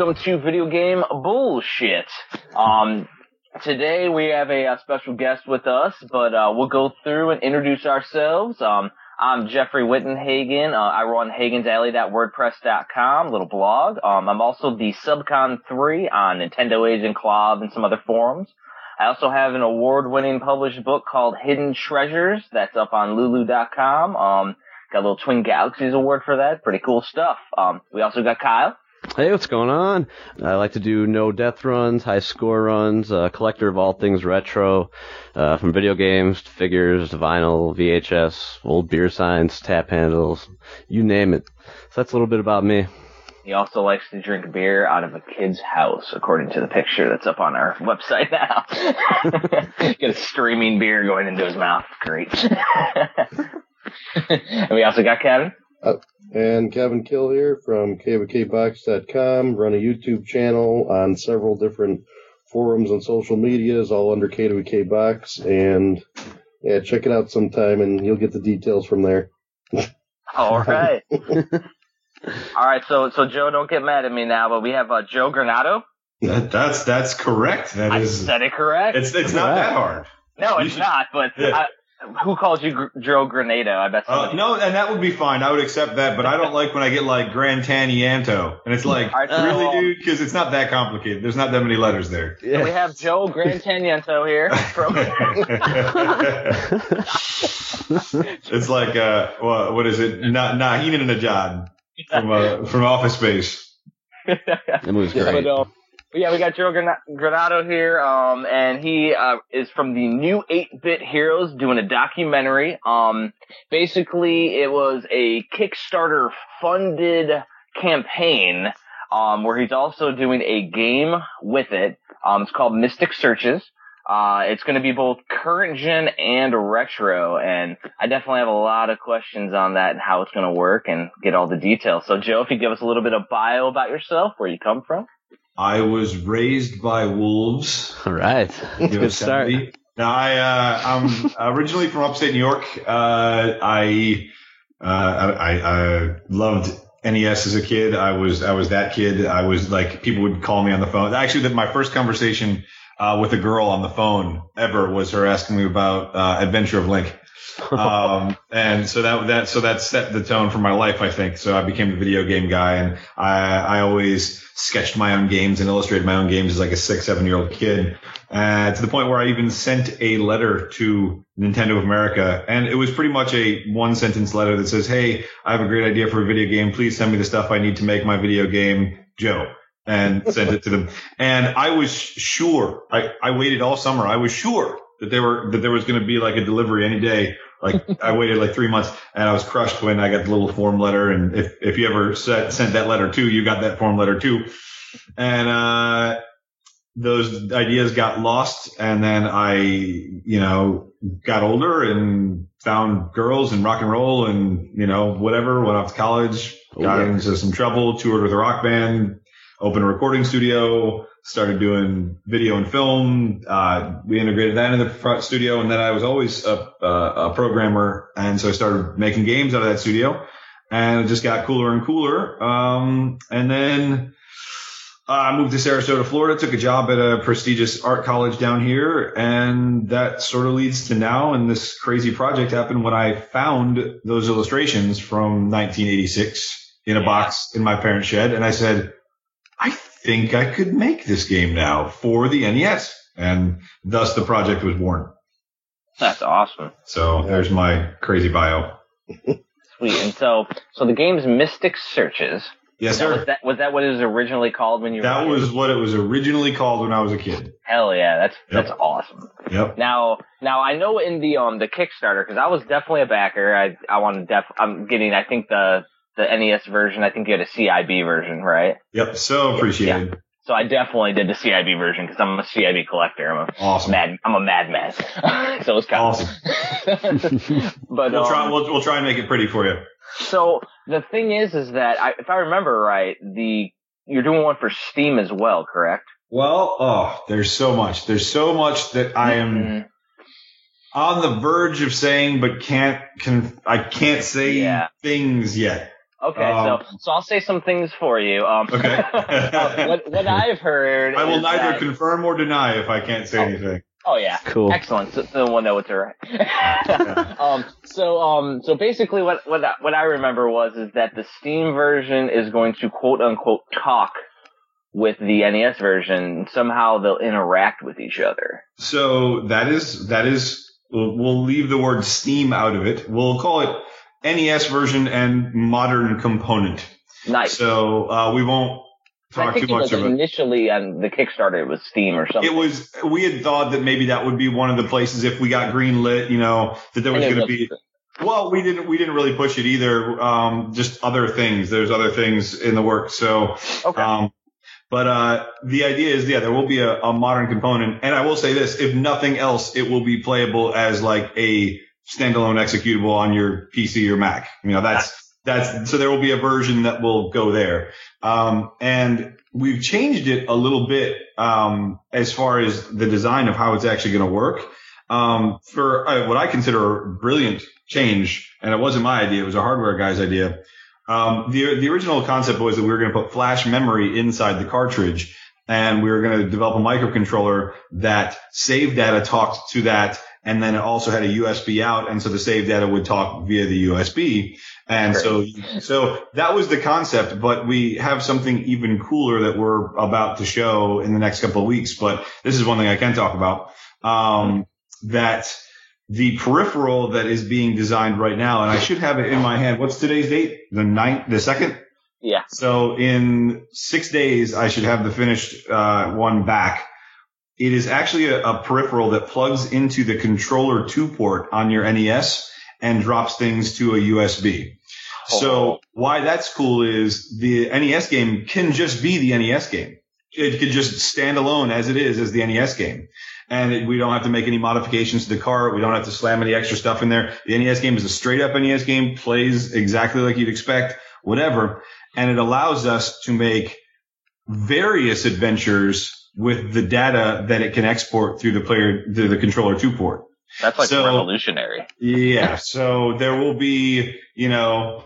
welcome to Video Game Bullshit. Um, today we have a, a special guest with us, but uh, we'll go through and introduce ourselves. Um, I'm Jeffrey Wittenhagen. Uh, I run HagensAlley.wordpress.com, little blog. Um, I'm also the Subcon3 on Nintendo Agent Club and some other forums. I also have an award-winning published book called Hidden Treasures that's up on Lulu.com. Um, got a little Twin Galaxies award for that. Pretty cool stuff. Um, we also got Kyle. Hey, what's going on? I like to do no death runs, high score runs, uh, collector of all things retro, uh, from video games to figures to vinyl, VHS, old beer signs, tap handles, you name it. So that's a little bit about me. He also likes to drink beer out of a kid's house, according to the picture that's up on our website now. Get a streaming beer going into his mouth. Great. and we also got Kevin. Uh, and Kevin Kill here from KWKBox.com. Run a YouTube channel on several different forums and social medias, all under KWK Box. And yeah, check it out sometime, and you'll get the details from there. All right. All right. So, so Joe, don't get mad at me now, but we have uh, Joe Granato. That, that's that's correct. That I is. said it correct. It's it's not that hard. no, it's should- not. But Yeah. I, who calls you Gr- Joe Granato? I bet. Uh, no, and that would be fine. I would accept that, but I don't like when I get like Grand Tanianto, and it's like, All right, so- really, dude? Because it's not that complicated. There's not that many letters there. So we have Joe Grantaniento here from. it's like uh, what, what is it? Na- Naheen and Najad from uh, from Office Space. That movie's Yeah, great. but, um, but yeah, we got Joe Granato here, um, and he uh, is from the New 8-Bit Heroes doing a documentary. Um, basically, it was a Kickstarter funded campaign um, where he's also doing a game with it. Um, it's called Mystic Searches. Uh, it's going to be both current gen and retro, and I definitely have a lot of questions on that and how it's going to work and get all the details. So, Joe, if you give us a little bit of bio about yourself, where you come from. I was raised by wolves. All right. Good start. Now I uh, I'm originally from upstate New York. Uh, I, uh, I I I loved NES as a kid. I was I was that kid. I was like people would call me on the phone. Actually, that my first conversation uh, with a girl on the phone ever was her asking me about uh, Adventure of Link. um, and so that, that, so that set the tone for my life, I think. So I became a video game guy and I, I always sketched my own games and illustrated my own games as like a six, seven year old kid. Uh, to the point where I even sent a letter to Nintendo of America and it was pretty much a one sentence letter that says, Hey, I have a great idea for a video game. Please send me the stuff I need to make my video game, Joe. And sent it to them. And I was sure, I, I waited all summer. I was sure that they were, that there was going to be like a delivery any day. Like I waited like three months and I was crushed when I got the little form letter. And if, if you ever sent, sent that letter too, you got that form letter too. And, uh, those ideas got lost. And then I, you know, got older and found girls and rock and roll and, you know, whatever, went off to college, Oh, got yeah. into some trouble, toured with a rock band, opened a recording studio, started doing video and film. Uh, we integrated that in the front studio, and then I was always a, a, a programmer, and so I started making games out of that studio, and it just got cooler and cooler. Um, and then uh, I moved to Sarasota, Florida, took a job at a prestigious art college down here, and that sort of leads to now. And this crazy project happened when I found those illustrations from 1986 in a Yeah. box in my parents' shed, and I said, think I could make this game now for the NES. And thus the project was born. That's awesome. So there's my crazy bio. Sweet. And so, so the game's Mystic Searches. Yes, Now, was sir. that was that what it was originally called when you? That was what it was originally called when I was a kid. hell yeah. That's Yep. that's awesome. Yep. Now, now I know in the um the Kickstarter because I was definitely a backer. I I wanted def. I'm getting. I think the the NES version. I think you had a CIB version, right? Yep. So appreciated. So I definitely did the CIB version because I'm a CIB collector. I'm a Awesome. mad. I'm a madman. so it's kind of Awesome. but We'll try, um, we'll, we'll try and make it pretty for you. So the thing is, is that I, if I remember right, the you're doing one for Steam as well, correct? Well, oh, there's so much. There's so much that I am Mhm. on the verge of saying, but can't, can, I can't say Yeah. things yet. Okay, Um, so so I'll say some things for you. Um, Okay. uh, what what I've heard. I will neither that- confirm or deny if I can't say Oh. anything. Oh yeah, Cool. excellent. So, so we'll know what to write. um, so um, so basically, what what I- what I remember was is that the Steam version is going to quote unquote talk with the NES version. Somehow they'll interact with each other. So that is that is we'll, we'll leave the word Steam out of it. We'll call it NES version and modern component. Nice. So uh, we won't talk too it much of it. initially on the Kickstarter it was Steam or something. It was we had thought that maybe that would be one of the places if we got green lit, you know, that there was going to be. Well, we didn't we didn't really push it either. Um, just other things. There's other things in the works. So Okay. Um, but uh, the idea is, yeah, there will be a, a modern component, and I will say this: if nothing else, it will be playable as like a standalone executable on your PC or Mac. You know, that's that's so there will be a version that will go there, um, and we've changed it a little bit um, as far as the design of how it's actually going to work. Um, for uh, what I consider a brilliant change, and it wasn't my idea; it was a hardware guy's idea. Um, the the original concept was that we were going to put flash memory inside the cartridge, and we were going to develop a microcontroller that saved data talked to that, and then it also had a USB out, and so the save data would talk via the USB. And so, so that was the concept, but we have something even cooler that we're about to show in the next couple of weeks. But this is one thing I can talk about. Um, that the peripheral that is being designed right now, and I should have it in my hand. What's today's date? The ninth, the second? yeah. So in six days, I should have the finished uh, one back. It is actually a, a peripheral that plugs into the controller two port on your NES and drops things to a USB. Oh. So why that's cool is the NES game can just be the NES game. It could just stand alone as it is as the NES game. And it, we don't have to make any modifications to the cart. We don't have to slam any extra stuff in there. The NES game is a straight up NES game, plays exactly like you'd expect, whatever. And it allows us to make various adventures with the data that it can export through the player, through the controller two port. That's like So- revolutionary. Yeah. So there will be, you know,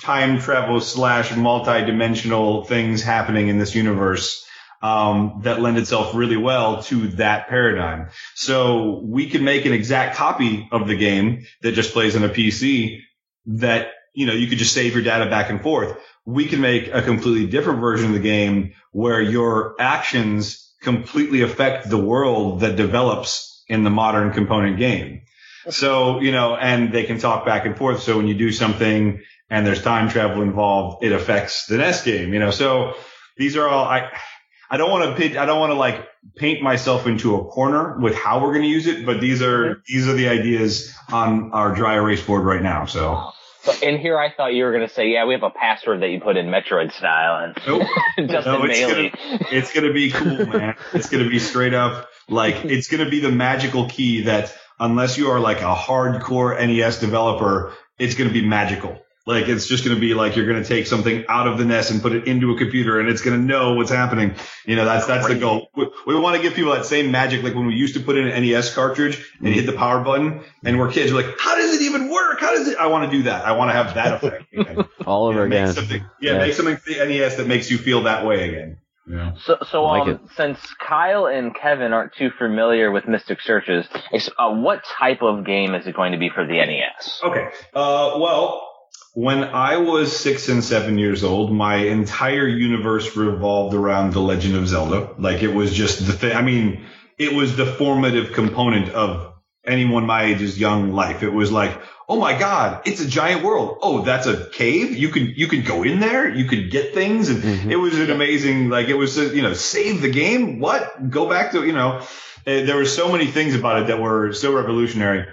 time travel slash multi-dimensional things happening in this universe um, that lend itself really well to that paradigm. So we can make an exact copy of the game that just plays on a PC that, you know, you could just save your data back and forth. We can make a completely different version of the game where your actions completely affect the world that develops in the modern component game. So, you know, and they can talk back and forth. So when you do something and there's time travel involved, it affects the next game, you know. So these are all I I don't want to pitch, I don't want to like paint myself into a corner with how we're going to use it, but these are these are the ideas on our dry erase board right now. So So in here, I thought you were going to say, yeah, we have a password that you put in Metroid style, and Nope. Justin No, it's Bailey. it's going to be cool, man. It's going to be straight up like it's going to be the magical key that unless you are like a hardcore NES developer, it's going to be magical. Like it's just going to be like you're going to take something out of the NES and put it into a computer and it's going to know what's happening. You know, that's, that's the goal. We, we want to give people that same magic. Like when we used to put in an NES cartridge and you hit the power button and we're kids, we're like, how does it even work? How does it? I want to do that. I want to have that effect. again. All over Yeah, make again. something, yeah, Yeah. make something for the NES that makes you feel that way again. Yeah. So, so like um, since Kyle and Kevin aren't too familiar with Mystic Searches, uh, what type of game is it going to be for the NES? Okay. Uh, well, when I was six and seven years old, my entire universe revolved around The Legend of Zelda. Like it was just the thing. I mean, it was the formative component of anyone my age's young life. It was like, oh my god, it's a giant world. Oh, that's a cave. You can you can go in there. You could get things, and Mhm. it was an amazing. Like it was, you know, save the game. What? Go back to you know. uh, There were so many things about it that were so revolutionary.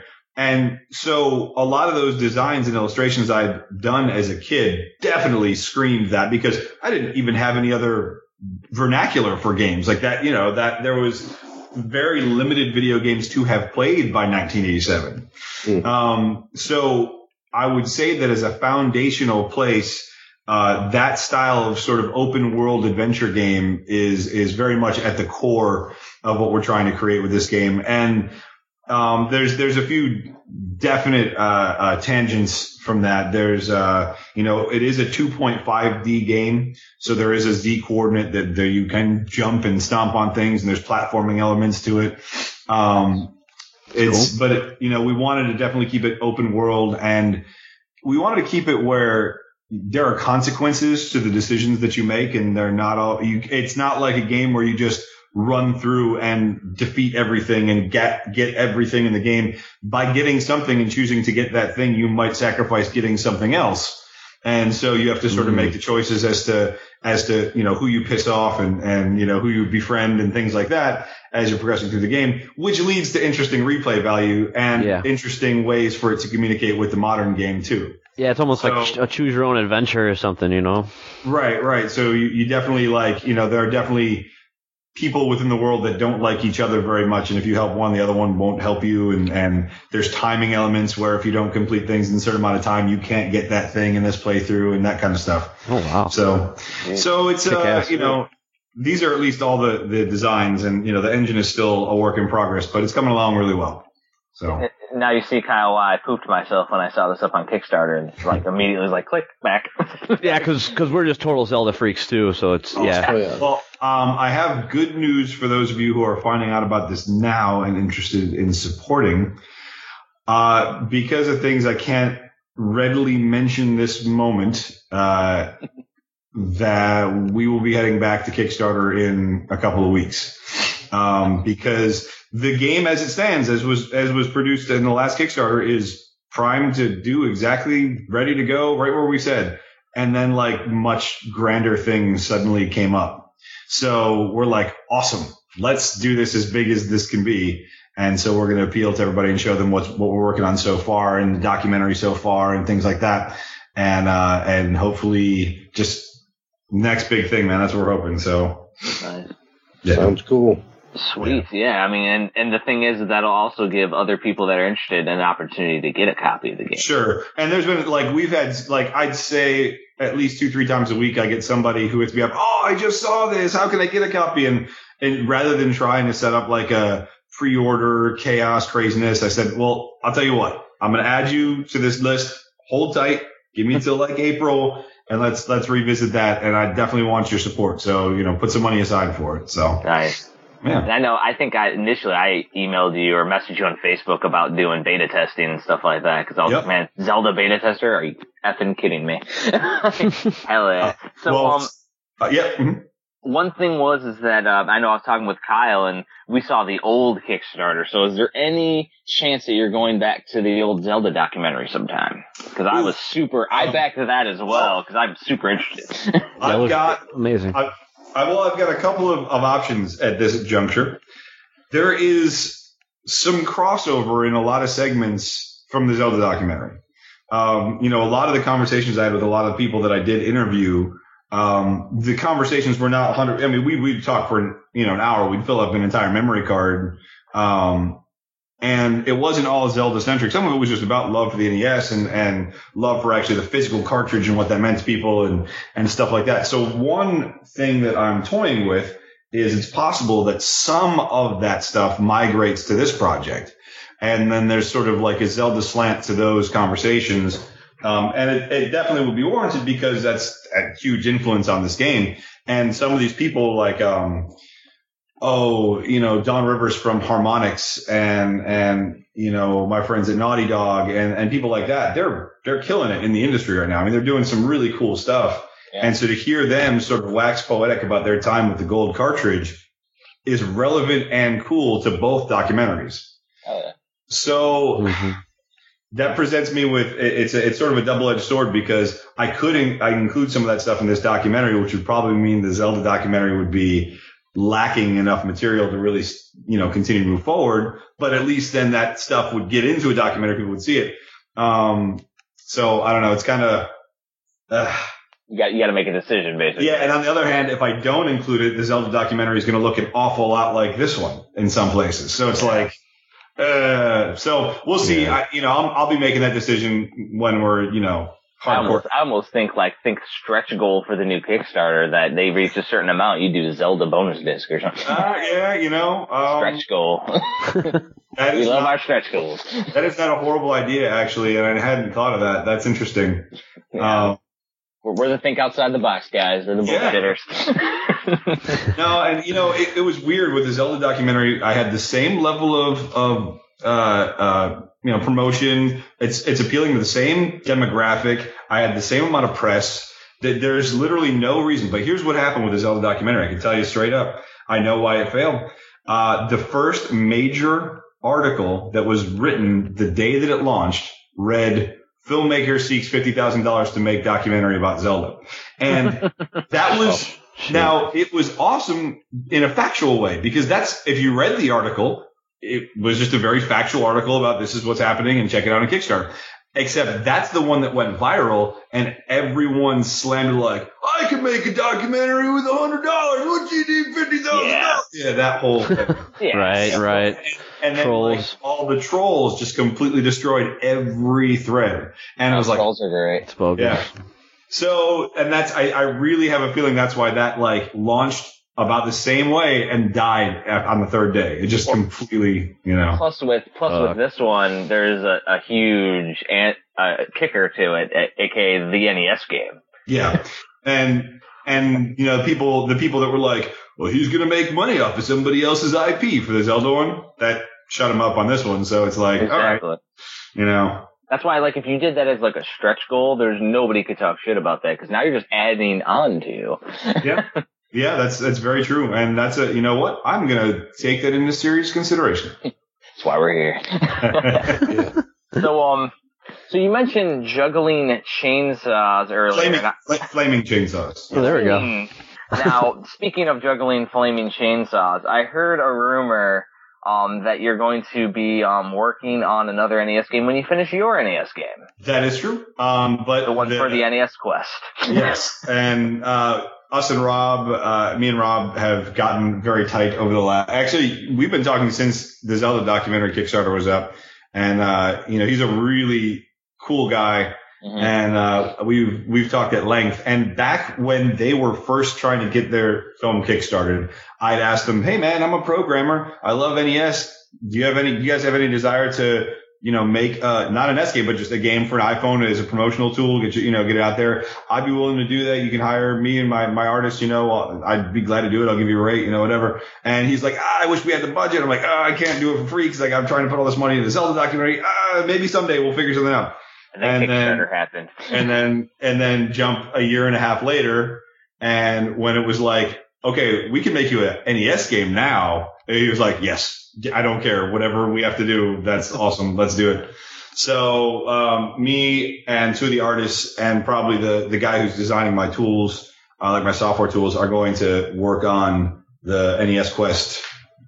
And so a lot of those designs and illustrations I'd done as a kid definitely screamed that because I didn't even have any other vernacular for games like that. You know, that there was very limited video games to have played by 1987. Mm. Um, so I would say that as a foundational place, uh, that style of sort of open world adventure game is, is very much at the core of what we're trying to create with this game. And um, there's there's a few definite uh, uh, tangents from that. There's uh, you know it is a 2.5D game, so there is a Z coordinate that, that you can jump and stomp on things, and there's platforming elements to it. Um, it's but it, you know we wanted to definitely keep it open world, and we wanted to keep it where there are consequences to the decisions that you make, and they're not all. You, it's not like a game where you just run through and defeat everything and get get everything in the game. By getting something and choosing to get that thing, you might sacrifice getting something else. And so you have to sort of mm-hmm. make the choices as to as to you know who you piss off and and you know who you befriend and things like that as you're progressing through the game, which leads to interesting replay value and Yeah. interesting ways for it to communicate with the modern game too. Yeah, it's almost like a choose your own adventure or something, you know? Right, right. So you, you definitely like, you know, there are definitely people within the world that don't like each other very much. And if you help one, the other one won't help you. And, and there's timing elements where if you don't complete things in a certain amount of time, you can't get that thing in this playthrough and that kind of stuff. Oh, wow. So, so it's, uh, you know, these are at least all the, the designs and, you know, the engine is still a work in progress, but it's coming along really well. So Now you see kind of why I pooped myself when I saw this up on Kickstarter and like immediately was like click back. Yeah, because because we're just total Zelda freaks, too, so it's, yeah. Oh yeah. Well, um, I have good news for those of you who are finding out about this now and interested in supporting. Uh, because of things I can't readily mention this moment, uh, that we will be heading back to Kickstarter in a couple of weeks. Um, because the game as it stands, as was, as was produced in the last Kickstarter is primed to do exactly ready to go right where we said and then like much grander things suddenly came up. So we're like, awesome. Let's do this as big as this can be. And so we're going to appeal to everybody and show them what's, what we're working on so far and the documentary so far and things like that. And, uh, and hopefully just next big thing, man. That's what we're hoping. So Nice. yeah. Sounds cool. Sweet, yeah. I mean, and and the thing is, that'll also give other people that are interested an opportunity to get a copy of the game. Sure. And there's been like we've had like I'd say at least two three times a week I get somebody who hits me up. Oh, I just saw this. How can I get a copy? And and rather than trying to set up like a pre-order chaos craziness, I said, well, I'll tell you what. I'm gonna add you to this list. Hold tight. Give me till like April, and let's let's revisit that. And I definitely want your support. So you know, put some money aside for it. So Nice. Yeah. And I know. I think I initially I emailed you or messaged you on Facebook about doing beta testing and stuff like that because I was Yep. like, man, Zelda beta tester? Are you effing kidding me? Hell yeah. So well, um, uh, yeah. mhm. one thing was is that uh, I know I was talking with Kyle and we saw the old Kickstarter. So is there any chance that you're going back to the old Zelda documentary sometime? Because I was super. I Um, backed that as well because I'm super interested. I've got amazing. I, well, I've got a couple of, of options at this juncture. There is some crossover in a lot of segments from the Zelda documentary. Um, you know, a lot of the conversations I had with a lot of people that I did interview, um, the conversations were not 100. I mean, we, we'd talk for, you know, an hour. We'd fill up an entire memory card. Um, and it wasn't all Zelda centric. Some of it was just about love for the NES and, and love for actually the physical cartridge and what that meant to people and, and stuff like that. So one thing that I'm toying with is it's possible that some of that stuff migrates to this project. And then there's sort of like a Zelda slant to those conversations. Um, and it, it definitely would be warranted because that's a huge influence on this game. And some of these people like, um, oh, you know, Don Rivers from Harmonix and, and, you know, my friends at Naughty Dog and, and people like that, they're, they're killing it in the industry right now. I mean, they're doing some really cool stuff. Yeah. And so to hear them sort of wax poetic about their time with the gold cartridge is relevant and cool to both documentaries. Hell yeah. So Mhm. that presents me with it's a, it's sort of a double edged sword because I couldn't I include some of that stuff in this documentary, which would probably mean the Zelda documentary would be lacking enough material to really you know continue to move forward. But at least then that stuff would get into a documentary, people would see it. Um, so I don't know. It's kind of. Uh, You got you got to make a decision basically. yeah, and on the other hand, if I don't include it, the Zelda documentary is going to look an awful lot like this one in some places. So it's like, uh, so we'll see. Yeah. I, you know, I'll, I'll be making that decision when we're, you know, I hardcore. almost, I almost think like think stretch goal for the new Kickstarter that they reach a certain amount, you do Zelda bonus disc or something. Uh, yeah, you know, um, stretch goal. That We is, love not, our stretch goals. that is not a horrible idea, actually, and I hadn't thought of that. That's interesting. Yeah. Um, we're, we're the think outside the box guys. We're the Yeah. bullshitters. no, and you know, it, it was weird with the Zelda documentary. I had the same level of of uh, uh, you know promotion. It's it's appealing to the same demographic. I had the same amount of press. That there's literally no reason. But here's what happened with the Zelda documentary. I can tell you straight up. I know why it failed. Uh, the first major article that was written the day that it launched read filmmaker seeks $50,000 to make documentary about Zelda. And that was Shit. now, it was awesome in a factual way because that's, if you read the article, it was just a very factual article about this is what's happening and check it out on Kickstarter. Except that's the one that went viral and everyone slammed it like, I could make a documentary with a hundred dollars. What do you need fifty thousand Yeah. dollars? Yeah, that whole thing. yeah. Right, right. And then like, Trolls. all the trolls just completely destroyed every thread. And I was like, Trolls are great. It's bogus. Yeah. So, and that's, I, I really have a feeling that's why that like launched about the same way and died on the third day. It just completely, you know. Plus with plus Fuck. with this one, there's a, a huge ant, uh, kicker to it, a- aka the NES game. Yeah. And, and, you know, people, the people that were like, well, he's going to make money off of somebody else's IP for the Zelda one, that shut him up on this one. So it's like, all right, you know, That's why, like, if you did that as like a stretch goal, there's nobody could talk shit about that because now you're just adding on to. yeah. Yeah, that's, that's very true. And that's a, you know what? I'm going to take that into serious consideration. That's why we're here. Yeah. so, um, so you mentioned juggling chainsaws earlier. flaming, I- fla- flaming chainsaws. Oh, there we go. Hmm. now, speaking of juggling flaming chainsaws, I heard a rumor um, that you're going to be um, working on another NES game when you finish your NES game, That is true. Um, but the one for the NES Quest. yes, and uh, us and Rob, uh, me and Rob have gotten very tight over the last. Actually, we've been talking since the Zelda documentary Kickstarter was up, and uh, you know he's a really cool guy, Mhm. and uh, we've we've talked at length. And back when they were first trying to get their film kickstarted, I'd asked them, "Hey man, I'm a programmer. I love NES. Do you have any? Do you guys have any desire to?" You know, make uh, not an NES game, but just a game for an iPhone as a promotional tool. Get you, you know, get it out there. I'd be willing to do that. You can hire me and my my artist. You know, I'd be glad to do it. I'll give you a rate. You know, whatever. And he's like, ah, I wish we had the budget. I'm like, oh, I can't do it for free because like I'm trying to put all this money into the Zelda documentary. Ah, maybe someday we'll figure something out And then And then- Kickstarter happened. and then and then jump a year and a half later and when it was like okay we can make you a nes game now he was like yes i don't care whatever we have to do that's awesome let's do it so um, me and two of the artists and probably the the guy who's designing my tools uh, like my software tools are going to work on the nes quest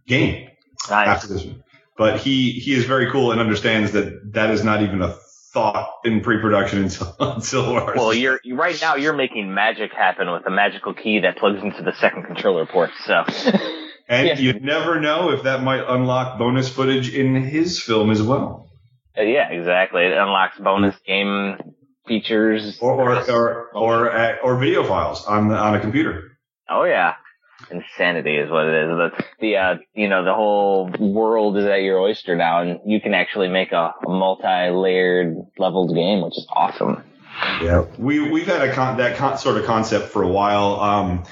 game Nice. after this one. But he he is very cool and understands that that is not even a thought in pre-production until until ours. Well, you're right now. You're making magic happen with a magical key that plugs into the second controller port. So, and yeah. you never know if that might unlock bonus footage in his film as well, Uh, yeah, exactly. It unlocks bonus game features. or or or or, uh, or video files on the, on a computer. Oh yeah, insanity is what it is. The the uh, you know the whole world is at your oyster now, and you can actually make a, a multi-layered leveled game, which is awesome. Yeah, we we've had a con- that con- sort of concept for a while. Um,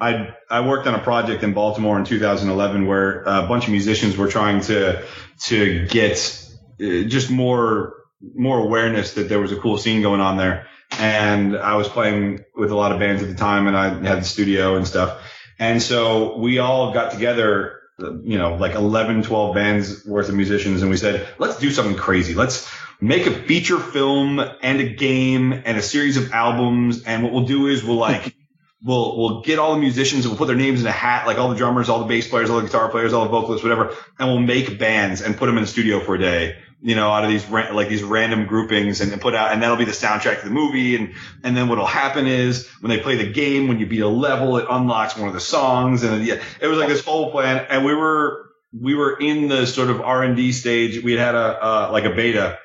I I worked on a project in Baltimore in 2011 where a bunch of musicians were trying to to get uh, just more more awareness that there was a cool scene going on there. And I was playing with a lot of bands at the time, and I had the studio and stuff. And so we all got together, you know, like 11, 12 bands worth of musicians, and we said, let's do something crazy. Let's make a feature film and a game and a series of albums. And what we'll do is we'll like, we'll, we'll get all the musicians and we'll put their names in a hat, like all the drummers, all the bass players, all the guitar players, all the vocalists, whatever. And we'll make bands and put them in the studio for a day, you know, out of these, ra- like these random groupings and, and put out, and that'll be the soundtrack to the movie. And, and then what'll happen is when they play the game, when you beat a level, it unlocks one of the songs. And yeah, it was like this whole plan. And we were, we were in the sort of R and D stage. We had had a, uh, like a beta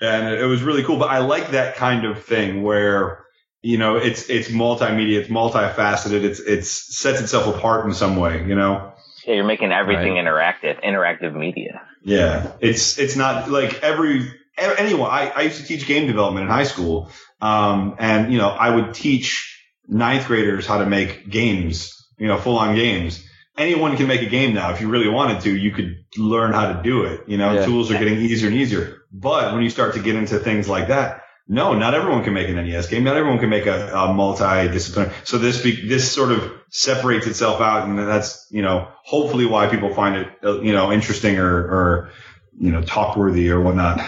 and it was really cool. But I like that kind of thing where you know it's it's multimedia, it's multifaceted, it's it's sets itself apart in some way. You know, Yeah, you're making everything Right. interactive, interactive media. Yeah, it's it's not like every anyone. I, I used to teach game development in high school, um, and you know I would teach ninth graders how to make games, you know, full on games. Anyone can make a game now. If you really wanted to, you could learn how to do it. You know, Yeah. tools are getting easier and easier. But when you start to get into things like that, no, not everyone can make an NES game. Not everyone can make a, a multi-disciplinary. So this be, this sort of separates itself out, and that's you know hopefully why people find it you know interesting or or you know talk worthy or whatnot.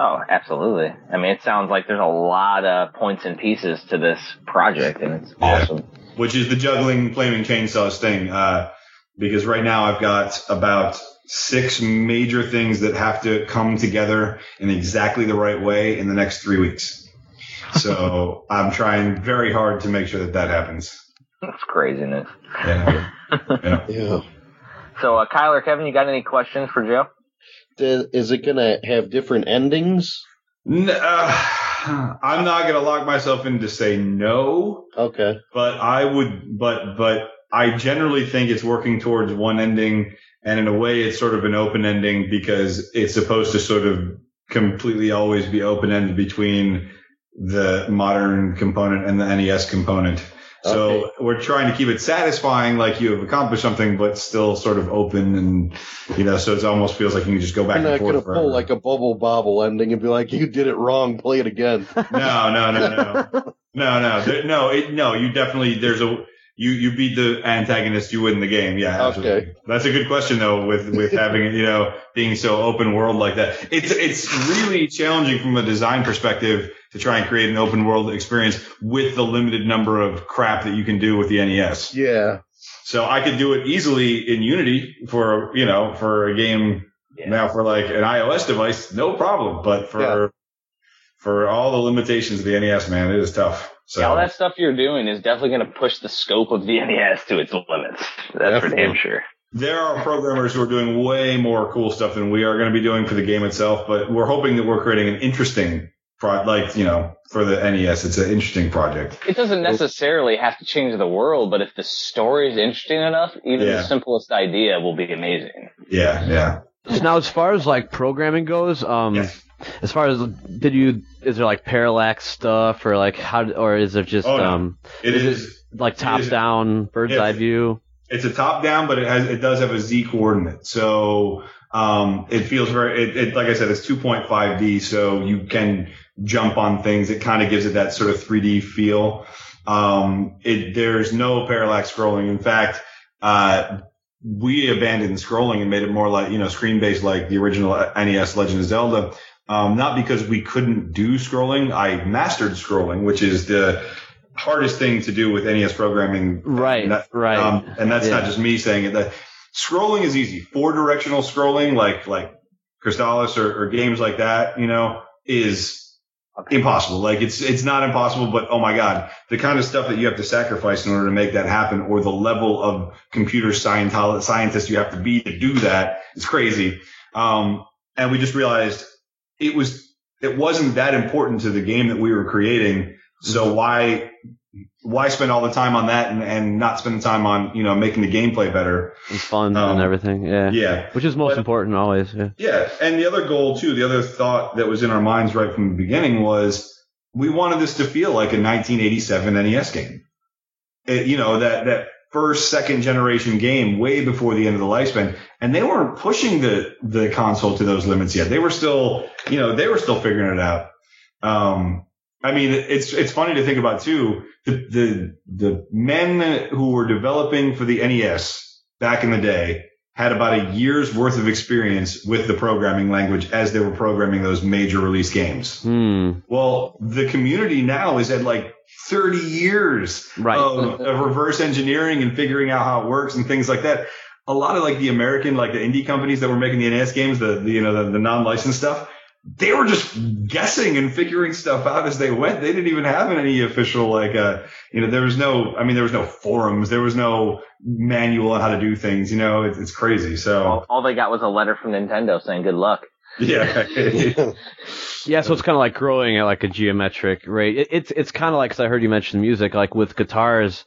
Oh, absolutely. I mean, it sounds like there's a lot of points and pieces to this project, and it's Yeah. awesome. Which is the juggling flaming chainsaws thing. Uh, because right now I've got about six major things that have to come together in exactly the right way in the next three weeks. So I'm trying very hard to make sure that that happens. That's craziness. Yeah. yeah. Yeah. So, uh, Kyler, Kevin, you got any questions for Joe? Is it gonna have different endings? No, uh, I'm not going to lock myself in to say no, Okay. but I would, but, but I generally think it's working towards one ending. And in a way, it's sort of an open ending because it's supposed to sort of completely always be open ended between the modern component and the NES component. So Okay. we're trying to keep it satisfying, like you have accomplished something, but still sort of open and, you know, so it almost feels like you can just go back You're and forth. gonna pull like a bubble bobble ending and be like, "You did it wrong. Play it again." No, no, no, no, no, no, there, no. It, no, you definitely there's a you you beat the antagonist, you win the game. Yeah, absolutely. Okay. That's a good question though, with with having it, you know, being so open world like that. It's it's really challenging from a design perspective to try and create an open world experience with the limited number of crap that you can do with the NES. Yeah. So I could do it easily in Unity for you know for a game Yeah. now for like an iOS device, no problem. But for Yeah. for all the limitations of the NES, man, it is tough. So Yeah, all that stuff you're doing is definitely going to push the scope of the NES to its limits. That's for damn sure. there are programmers who are doing way more cool stuff than we are going to be doing for the game itself. But we're hoping that we're creating an interesting pro, like you know, for the NES, it's an interesting project. It doesn't necessarily have to change the world, but if the story is interesting enough, even Yeah. the simplest idea will be amazing. Yeah, yeah. So now, as far as like programming goes, um, as far as did you is there like parallax stuff or like how or is it just Oh, no. um It Is it- is. like top is- down bird's eye view? It's a top down, but it has it does have a Z coordinate. So um, it feels very it, it like I said, it's 2.5D, so you can jump on things. It kind of gives it that sort of 3D feel. Um, it there's no parallax scrolling. In fact, uh, we abandoned scrolling and made it more like you know screen based like the original NES Legend of Zelda. Um, not because we couldn't do scrolling. I mastered scrolling, which is the hardest thing to do with NES programming. Right, And that- right. um, and that's not just me saying it. That scrolling is easy. Four directional scrolling, like like Crystalis or, or games like that, you know, is impossible. Like it's it's not impossible, but oh my god, the kind of stuff that you have to sacrifice in order to make that happen, or the level of computer scientolo- scientist you have to be to do that is crazy. Um, and we just realized it was it wasn't that important to the game that we were creating. So why why spend all the time on that and, and not spend the time on you know making the gameplay better? and fun Um, and everything. Yeah. Yeah, Which is most But- important always. Yeah. yeah. And the other goal too, the other thought that was in our minds right from the beginning was we wanted this to feel like a 1987 NES game. It, you know that that first second generation game way before the end of the lifespan, and they weren't pushing the the console to those limits yet. They were still you know they were still figuring it out. Um, I mean, it's it's funny to think about too. The the the men who were developing for the NES back in the day had about a year's worth of experience with the programming language as they were programming those major release games. Hmm. Well, the community now is at like 30 years Right. of, of reverse engineering and figuring out how it works and things like that. A lot of like the American, like the indie companies that were making the NES games, the, the you know, the, the non-licensed stuff, they were just guessing and figuring stuff out as they went. They didn't even have any official, like, uh, you know, there was no, I mean, there was no forums. There was no manual on how to do things. You know, it's, it's crazy. So all they got was a letter from Nintendo saying good luck. yeah. Yeah, so it's kind of like growing at like a geometric rate. It, it's it's kind of like 'cause I heard you mention music, like with guitars.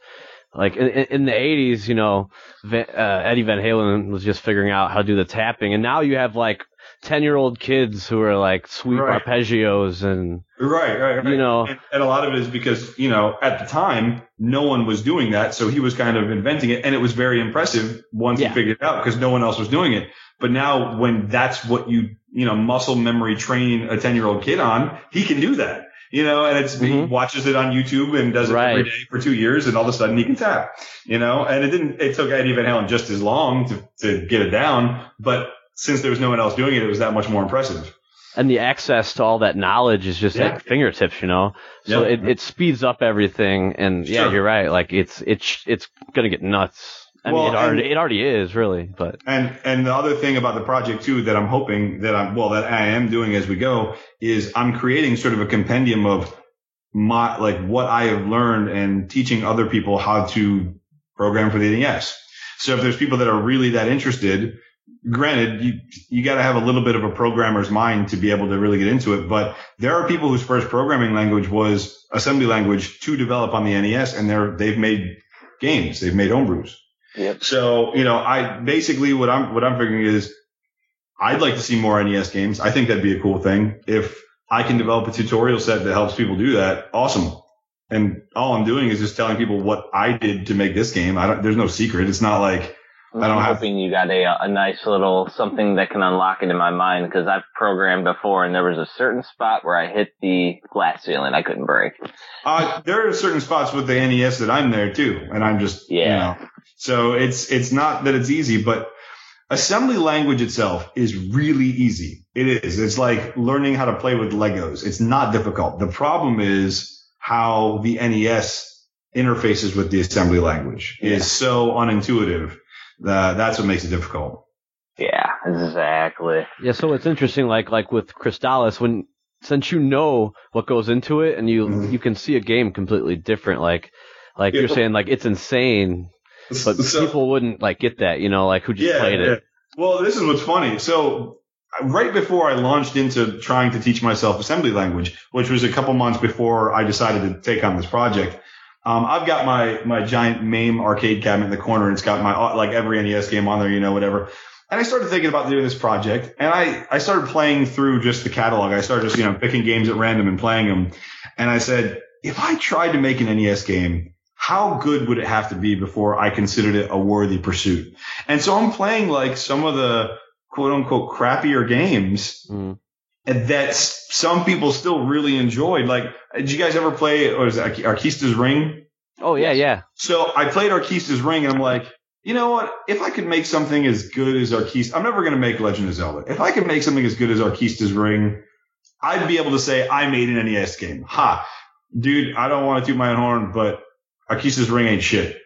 like in, in the 80s, you know, uh, Eddie Van Halen was just figuring out how to do the tapping, and now you have like 10 year old kids who are like sweep Right. arpeggios and Right, right, right. You know. and, and a lot of it is because you know at the time no one was doing that, so he was kind of inventing it, and it was very impressive once Yeah. he figured it out because no one else was doing it. But now when that's what you you know muscle memory train a ten year old kid on, he can do that. You know, and it's he Mhm. watches it on YouTube and does it every Right. day for two years, and all of a sudden he can tap. You know, and it didn't. It took Eddie Van Halen just as long to to get it down, but since there was no one else doing it, it was that much more impressive. and the access to all that knowledge is just Yeah. at fingertips, you know. So Yeah. it, it speeds up everything, and yeah, Sure. you're right. Like it's it's it's gonna get nuts. I Well, mean, it already and- it already is really, but And and the other thing about the project too that I'm hoping that I'm well that I am doing as we go is I'm creating sort of a compendium of my like what I have learned and teaching other people how to program for the NES. So if there's people that are really that interested, granted you you got to have a little bit of a programmer's mind to be able to really get into it, but there are people whose first programming language was assembly language to develop on the NES and they're they've made games, they've made homebrews. Yep. So, you know, I basically what I'm what I'm figuring is I'd like to see more NES games. I think that'd be a cool thing. If I can develop a tutorial set that helps people do that, awesome. And all I'm doing is just telling people what I did to make this game. I don't there's no secret. It's not like I'm I don't have- hoping you got a a nice little something that can unlock it in my mind because I've programmed before and there was a certain spot where I hit the glass ceiling I couldn't break. uh there are certain spots with the NES that I'm there too. And I'm just you Yeah. know. So it's it's not that it's easy, but assembly language itself is really easy. It is. It's like learning how to play with Legos. It's not difficult. The problem is how the NES interfaces with the assembly language Yeah. is so unintuitive that that's what makes it difficult. Yeah, exactly. yeah. So it's interesting, like like with Crystalis, when since you know what goes into it, and you Mhm. you can see a game completely different. Like like you're saying, like it's insane, but So- people wouldn't like get that, you know, like who just played it. Well, this is what's funny. So right before I launched into trying to teach myself assembly language, which was a couple months before I decided to take on this project, um, I've got my, my giant MAME arcade cabinet in the corner. And it's got my, like every NES game on there, you know, whatever. And I started thinking about doing this project and I, I started playing through just the catalog. I started just, you know, picking games at random and playing them. And I said, if I tried to make an NES game, how good would it have to be before I considered it a worthy pursuit? And so I'm playing like some of the quote unquote crappier games Mm. And that some people still really enjoyed. Like, did you guys ever play, or is it Ar- Arkista's Ring? Oh yeah, yeah. So I played Arkista's Ring and I'm like, you know what? If I could make something as good as Arkista, I'm never going to make Legend of Zelda. If I could make something as good as Arkista's Ring, I'd be able to say I made an NES game. Ha. Dude, I don't want to toot my own horn, but Arkista's Ring ain't shit.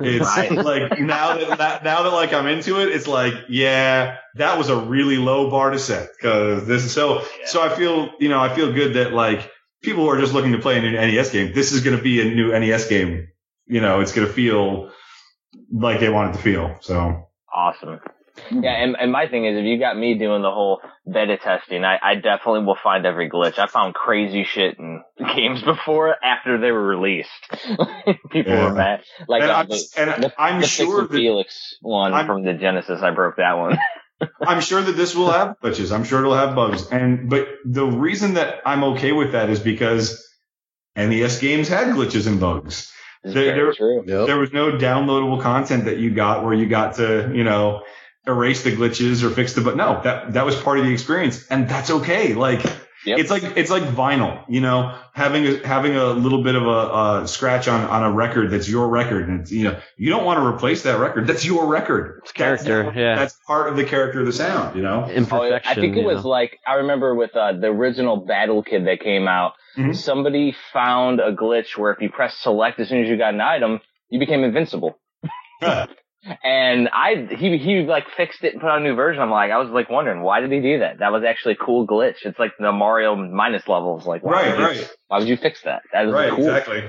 It's Right. like now that, that now that like I'm into it, it's like yeah, that was a really low bar to set because this is so. So I feel you know I feel good that like people who are just looking to play a new NES game, this is going to be a new NES game. You know, it's going to feel like they want it to feel. So Awesome. Yeah, and, and my thing is, if you got me doing the whole beta testing, I, I definitely will find every glitch. I found crazy shit in games before after they were released. People Yeah. were mad. Like and, uh, I'm, the, and the, I'm the sure that Felix one I'm- from the Genesis, I broke that one. I'm sure that this will have glitches. I'm sure it'll have bugs. And but the reason that I'm okay with that is because NES games had glitches and bugs. It's There- there- true. Yep. There was no downloadable content that you got where you got to, you know, erase the glitches or fix the but no, that that was part of the experience. And that's okay. Like Yep. it's like it's like vinyl, you know, having a having a little bit of a, a scratch on on a record that's your record, and it's, you know you don't want to replace that record. That's your record. It's character, yeah. That's part of the character of the sound, you know. Oh, Imperfection. I think it was know. like I remember with uh, the original Battle Kid that came out. Mhm. Somebody found a glitch where if you press select as soon as you got an item, you became invincible. And I he he like fixed it and put out a new version. I'm like I was like wondering why did he do that? That was actually a cool glitch. It's like the Mario minus levels. Like why Right, would you, right. Why would you fix that? That is Right, cool. exactly.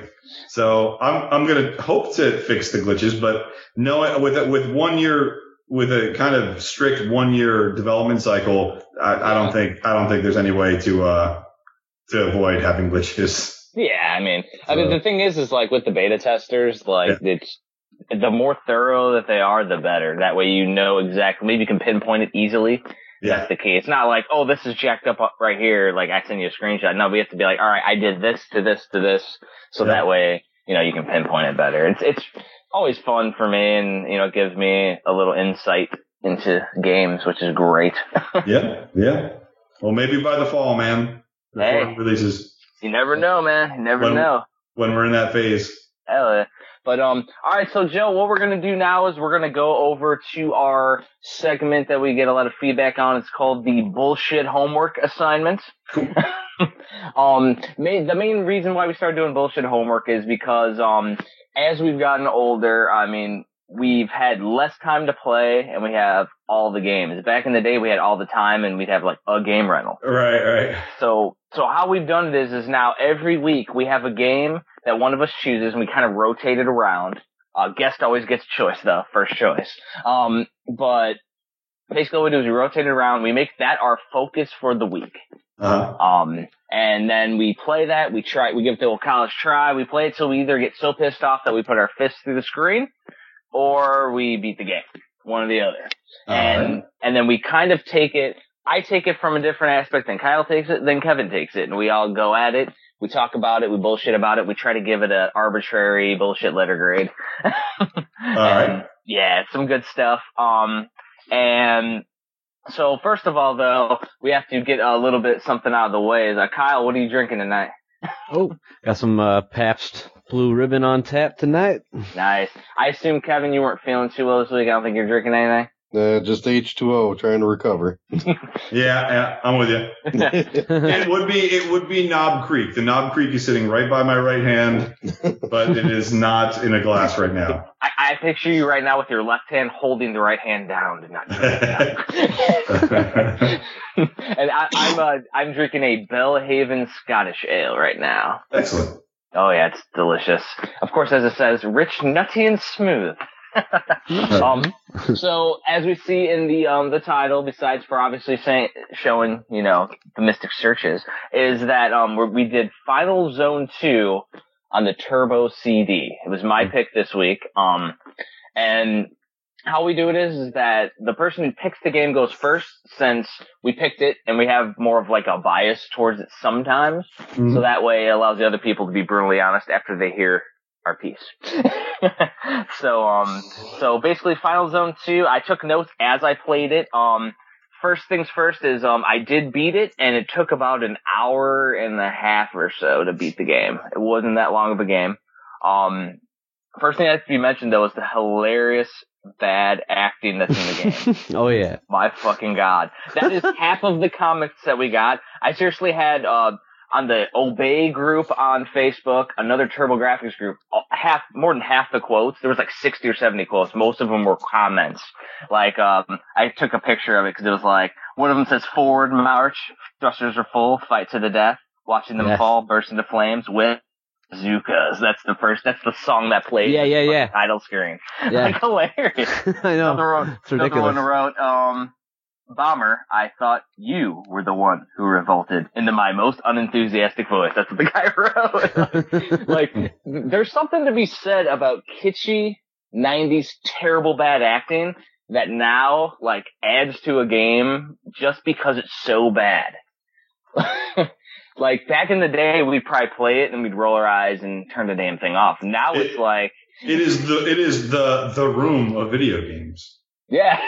So I'm I'm gonna hope to fix the glitches, but no, with with one year with a kind of strict one year development cycle, I, I don't think I don't think there's any way to uh to avoid having glitches. Yeah, I mean, I mean, the thing is, is like with the beta testers, like it's the more thorough that they are, the better. That way, you know exactly. Maybe you can pinpoint it easily. Yeah. That's the key. It's not like, oh, this is jacked up right here. Like I send you a screenshot. No, we have to be like, all right, I did this to this to this, so Yeah. that way, you know, you can pinpoint it better. It's it's always fun for me, and you know, it gives me a little insight into games, which is great. Yeah. Yeah. Well, maybe by the fall, man. Before Hey. releases you never know, man. You never When- know. when we're in that phase. Hell yeah. But um, all right. So Joe, what we're gonna do now is we're gonna go over to our segment that we get a lot of feedback on. It's called the bullshit homework assignment. Um, main, the main reason why we started doing bullshit homework is because um, as we've gotten older, I mean, we've had less time to play, and we have all the games. Back in the day, we had all the time, and we'd have like a game rental. Right. Right. So, so how we've done this is now every week we have a game that one of us chooses and we kind of rotate it around. Uh, guest always gets choice though, first choice. Um, but basically what we do is we rotate it around. We make that our focus for the week. Uh-huh. Um, and then we play that. We try, we give it the old college try. We play it till we either get so pissed off that we put our fists through the screen or we beat the game. One or the other and Alright. and then we kind of take it. I take it from a different aspect than Kyle takes it, then Kevin takes it, and we all go at it. We talk about it, we bullshit about it, we try to give it a arbitrary bullshit letter grade. right. Yeah, it's some good stuff. Um, and so first of all, though, we have to get a little bit something out of the way. Is uh, Kyle, what are you drinking tonight? Oh, got some uh, Pabst Blue Ribbon on tap tonight. Nice. I assume Kevin, you weren't feeling too well this week. I don't think you're drinking anything. Uh, just H2O trying to recover. Yeah. Yeah. I'm with you. It would be it would be Knob Creek. The Knob Creek is sitting right by my right hand, but it is not in a glass right now. I, I picture you right now with your left hand holding the right hand down to not drink it. and I, I'm uh, I'm drinking a Belhaven Scottish Ale right now. Excellent. Oh yeah, it's delicious. Of course, as it says, rich, nutty, and smooth. Um, so as we see in the um the title, besides for obviously saying showing you know the Mystic Searches, is that um we're, did Final Zone two on the Turbo CD. It was my pick this week. Um, and how we do it is, is that the person who picks the game goes first, since we picked it and we have more of like a bias towards it sometimes. So that way it allows the other people to be brutally honest after they hear our piece. so, um, so basically Final Zone 2, I took notes as I played it. Um, first things first is, um, I did beat it and it took about an hour and a half or so to beat the game. It wasn't that long of a game. Um, first thing that has to be mentioned though is the hilarious bad acting that's in the game. oh yeah. My fucking god. That is half of the comics that we got. I seriously had, uh, on the Obey group on Facebook, another TurboGrafx group, half, more than half the quotes, there was like 60 or 70 quotes. Most of them were comments. Like, um, I took a picture of it because it was like, one of them says, forward march, thrusters are full, fight to the death, watching them Yes. fall, burst into flames with Zukas. That's the first, that's the song that played. Yeah, yeah, yeah. Title screen. Yeah. Like, hilarious. I know. Another one, It's another ridiculous. one wrote, um, Bomber, I thought you were the one who revolted into my most unenthusiastic voice. That's what the guy wrote. like, there's something to be said about kitschy 90s terrible bad acting that now, like, adds to a game just because it's so bad. like, back in the day, we'd probably play it and we'd roll our eyes and turn the damn thing off. Now it's like, It is the it is the the room of video games. yeah,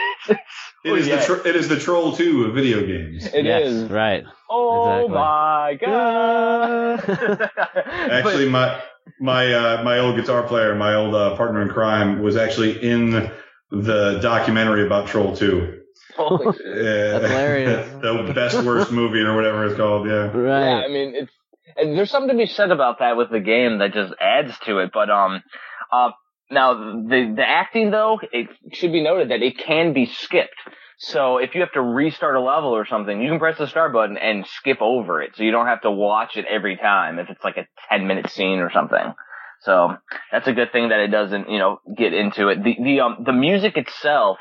it's, It is yeah, the tro- it is the troll two of video games. it yes, is. right. Oh Exactly. my god! Actually, my my uh, my old guitar player, my old uh, partner in crime, was actually in the documentary about Troll Two. But, holy shit. Uh, hilarious. the best worst movie or whatever it's called. Yeah. yeah, Right. I mean, it's and there's something to be said about that with the game that just adds to it. But um, uh, now the the acting though, it should be noted that it can be skipped. So if you have to restart a level or something, you can press the start button and skip over it, so you don't have to watch it every time if it's like a 10 minute scene or something. So that's a good thing that it doesn't, you know, get into it. The the um the music itself,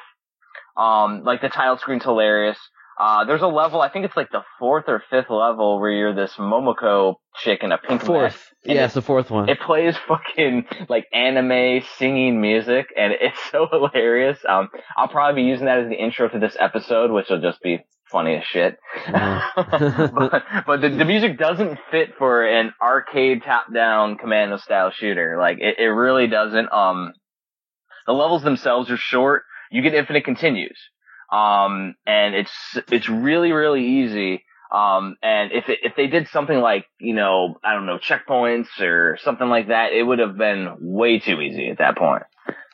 um, like the title screen's hilarious. Uh, there's a level, I think it's like the fourth or fifth level where you're this Momoko chick in a pink. Fourth. And Yeah, it's the fourth one. It plays fucking like anime singing music, and it's so hilarious. Um, I'll probably be using that as the intro to this episode, which will just be funny as shit. Uh-huh. but but the, the music doesn't fit for an arcade top-down commando style shooter. Like it, it really doesn't. Um, the levels themselves are short. You get infinite continues. Um, and it's it's really really easy. Um, and if it, if they did something like you know I don't know checkpoints or something like that, it would have been way too easy at that point.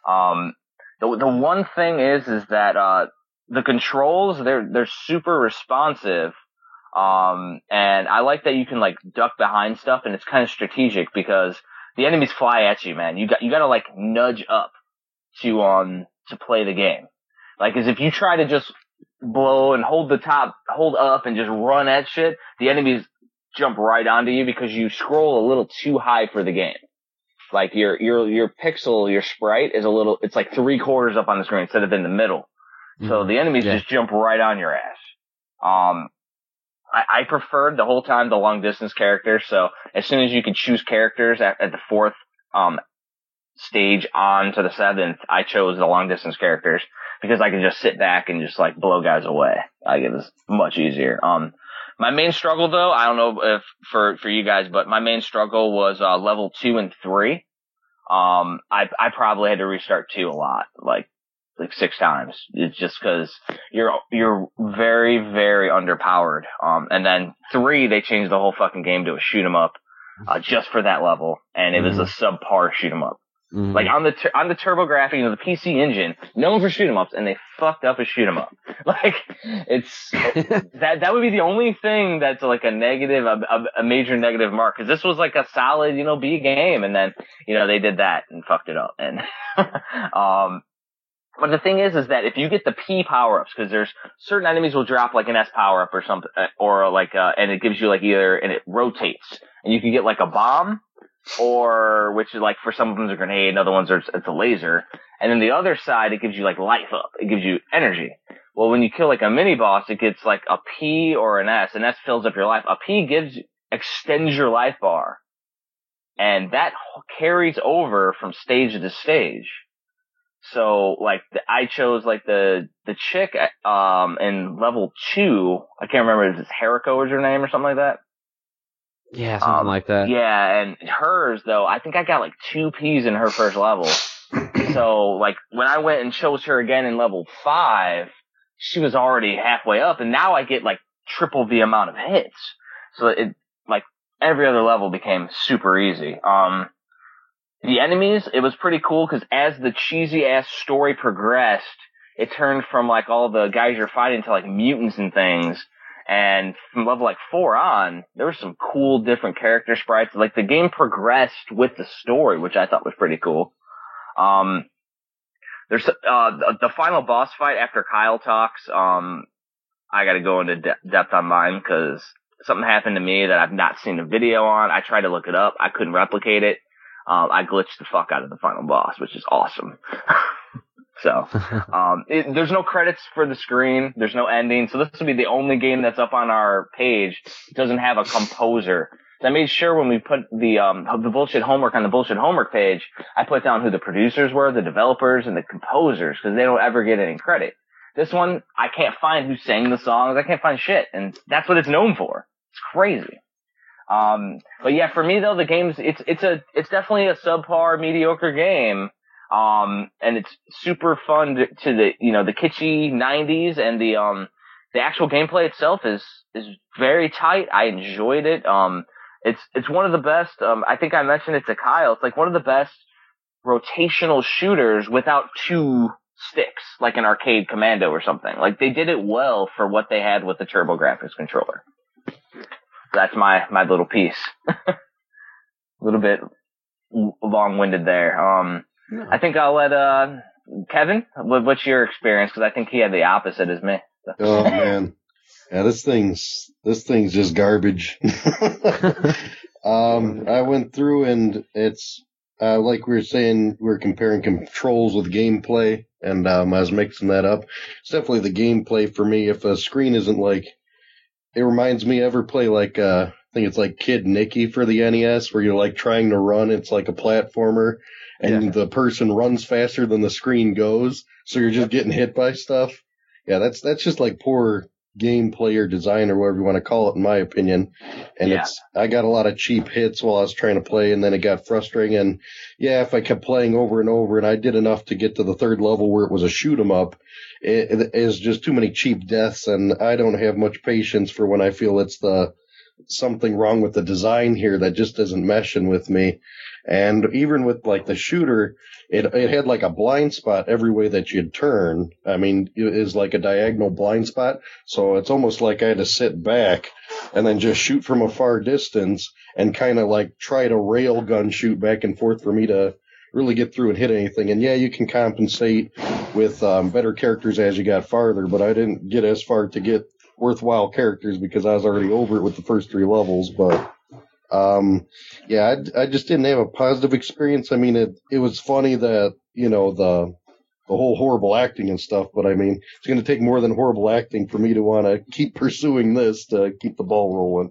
Um, the the one thing is is that uh the controls they're they're super responsive. Um, and I like that you can like duck behind stuff, and it's kind of strategic because the enemies fly at you, man. You got you got to like nudge up to um to play the game. Like, as if you try to just blow and hold the top, hold up and just run at shit, the enemies jump right onto you because you scroll a little too high for the game. Like your your your pixel, your sprite is a little, it's like three quarters up on the screen instead of in the middle. So the enemies Yeah. just jump right on your ass. Um, I, I preferred the whole time the long distance characters. So as soon as you could choose characters at, at the fourth um stage on to the seventh, I chose the long distance characters because I can just sit back and just like blow guys away. Like it was much easier. Um, my main struggle though, I don't know if for for you guys, but my main struggle was uh, level two and three. Um, I I probably had to restart two a lot, like like six times. It's just because you're you're very very underpowered. Um, and then three they changed the whole fucking game to a shoot 'em up, uh, just for that level, and it was a subpar shoot 'em up. Mhm. Like on the tur- on the TurboGrafx, you know, the PC engine, known for shoot 'em ups, and they fucked up a shoot 'em up. Like it's that that would be the only thing that's like a negative, a, a, a major negative mark. Because this was like a solid, you know, B game, and then you know they did that and fucked it up. And um, but the thing is, is that if you get the P power ups, because there's certain enemies will drop like an S power up or something, or like uh, and it gives you like either and it rotates, and you can get like a bomb or which is like for some of them is a grenade, other ones are it's a laser. And then the other side, it gives you like life up. It gives you energy. Well, when you kill like a mini boss, it gets like a P or an S, and S fills up your life. A P gives extends your life bar, and that carries over from stage to stage. So like the, I chose like the the chick um in level two. I can't remember if it's Hariko was her name or something like that. Yeah, something um, like that. Yeah, and hers though, I think I got like two P's in her first level. so like when I went and chose her again in level five, she was already halfway up, and now I get like triple the amount of hits. So it like every other level became super easy. Um, the enemies, it was pretty cool because as the cheesy ass story progressed, it turned from like all the guys you're fighting to like mutants and things. And from level like four on, there were some cool different character sprites. Like the game progressed with the story, which I thought was pretty cool. Um, there's uh the, final boss fight after Kyle talks. Um, I got to go into de- depth on mine because something happened to me that I've not seen a video on. I tried to look it up, I couldn't replicate it. Um, I glitched the fuck out of the final boss, which is awesome. so. Um, it, there's no credits for the screen. There's no ending. So this will be the only game that's up on our page. It doesn't have a composer. So I made sure when we put the, um, the bullshit homework on the bullshit homework page, I put down who the producers were, the developers, and the composers, because they don't ever get any credit. This one, I can't find who sang the songs. I can't find shit. And that's what it's known for. It's crazy. Um, but yeah, for me though, the game's, it's, it's a, it's definitely a subpar, mediocre game. Um, and it's super fun to, to the, you know, the kitschy 90s and the, um, the actual gameplay itself is, is very tight. I enjoyed it. Um, it's, it's one of the best, um, I think I mentioned it to Kyle. It's like one of the best rotational shooters without two sticks, like an arcade commando or something. Like they did it well for what they had with the TurboGrafx controller. That's my, my little piece. A little bit long winded there. Um, I think I'll let uh Kevin. What, what's your experience? Because I think he had the opposite as me. Oh man, yeah, this thing's this thing's just garbage. um, I went through and it's uh, like we were saying, we are comparing controls with gameplay, and um, I was mixing that up. It's definitely the gameplay for me. If a screen isn't like, it reminds me ever play like uh, I think it's like Kid Niki for the NES, where you're like trying to run. It's like a platformer, and yeah. the person runs faster than the screen goes, so you're just getting hit by stuff. Yeah, that's that's just like poor game player design or whatever you want to call it, in my opinion. And yeah. it's I got a lot of cheap hits while I was trying to play, and then it got frustrating. And yeah, if I kept playing over and over, and I did enough to get to the third level where it was a shoot 'em up, it, it is just too many cheap deaths, and I don't have much patience for when I feel it's the something wrong with the design here that just isn't meshing with me. And even with like the shooter, it it had like a blind spot every way that you'd turn. I mean, it is like a diagonal blind spot. So it's almost like I had to sit back and then just shoot from a far distance and kind of like try to rail gun shoot back and forth for me to really get through and hit anything. And yeah, you can compensate with um, better characters as you got farther, but I didn't get as far to get worthwhile characters because I was already over it with the first three levels. But um, yeah, I, I just didn't have a positive experience. I mean, it it was funny that you know the the whole horrible acting and stuff, but I mean, it's going to take more than horrible acting for me to want to keep pursuing this to keep the ball rolling.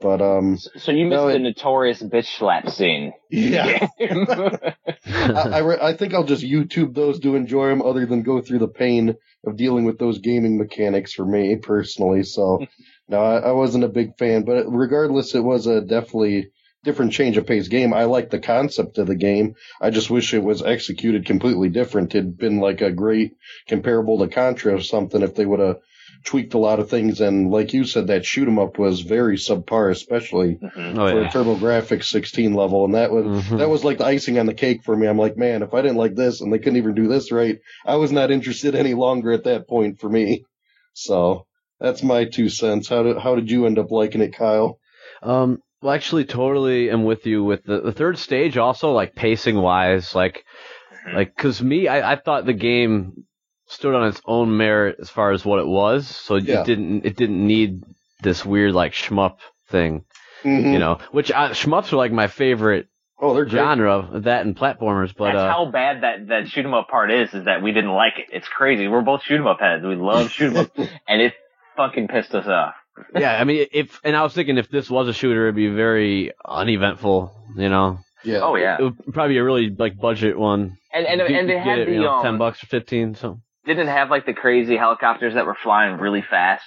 But um, so you missed no, the it, notorious bitch slap scene. Yeah, I I, I, think I'll just YouTube those to enjoy them, other than go through the pain of dealing with those gaming mechanics for me personally. So, no, I, I wasn't a big fan. But regardless, it was a definitely different change of pace game. I like the concept of the game. I just wish it was executed completely different. It'd been like a great comparable to Contra or something if they would have tweaked a lot of things. And like you said, that shoot 'em up was very subpar, especially mm-hmm. oh, for yeah. a TurboGrafx 16 level. And that was mm-hmm. that was like the icing on the cake for me. I'm like, man, if I didn't like this and they couldn't even do this right, I was not interested any longer at that point for me. So that's my two cents. How did how did you end up liking it, Kyle? Um, well, actually, totally am with you with the, the third stage. Also, like pacing wise, like mm-hmm. like because me, I, I thought the game stood on its own merit as far as what it was. So yeah. it didn't it didn't need this weird like shmup thing, mm-hmm. you know. Which uh, shmups are like my favorite. Oh, they're genre great. that and platformers, but That's uh, how bad that that shoot 'em up part is. Is that we didn't like it. It's crazy. We're both shoot 'em up heads. We love shoot 'em up, and it fucking pissed us off. yeah, I mean, if and I was thinking if this was a shooter, it'd be very uneventful, you know. Yeah. Oh yeah. It would probably be a really like budget one. And and, and they had it, the you know, um, ten bucks or fifteen. So didn't have like the crazy helicopters that were flying really fast,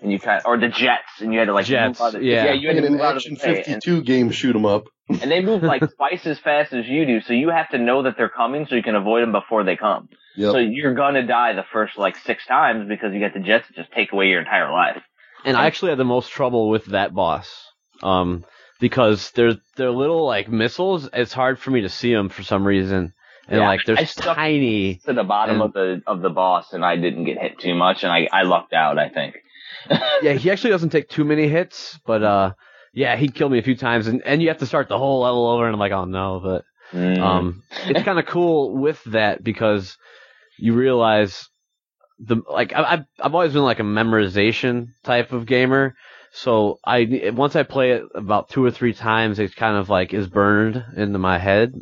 and you kind of, or the jets, and you had to like jets, move out of, yeah. yeah, you had to move an out action of the 52 and, game shoot 'em up, and they move like twice as fast as you do, so you have to know that they're coming, so you can avoid them before they come. Yep. So you're gonna die the first like six times because you got the jets to just take away your entire life. And I actually had the most trouble with that boss. Um, because they're they're little like missiles. It's hard for me to see them for some reason and yeah, like there's tiny to the bottom and, of the of the boss, and I didn't get hit too much, and I I lucked out. I think. yeah, he actually doesn't take too many hits, but uh, yeah, he killed me a few times, and and you have to start the whole level over, and I'm like, oh no, but mm. um, it's kind of cool with that because you realize the like I, I've I've always been like a memorization type of gamer. So I once I play it about two or three times, it kind of like is burned into my head,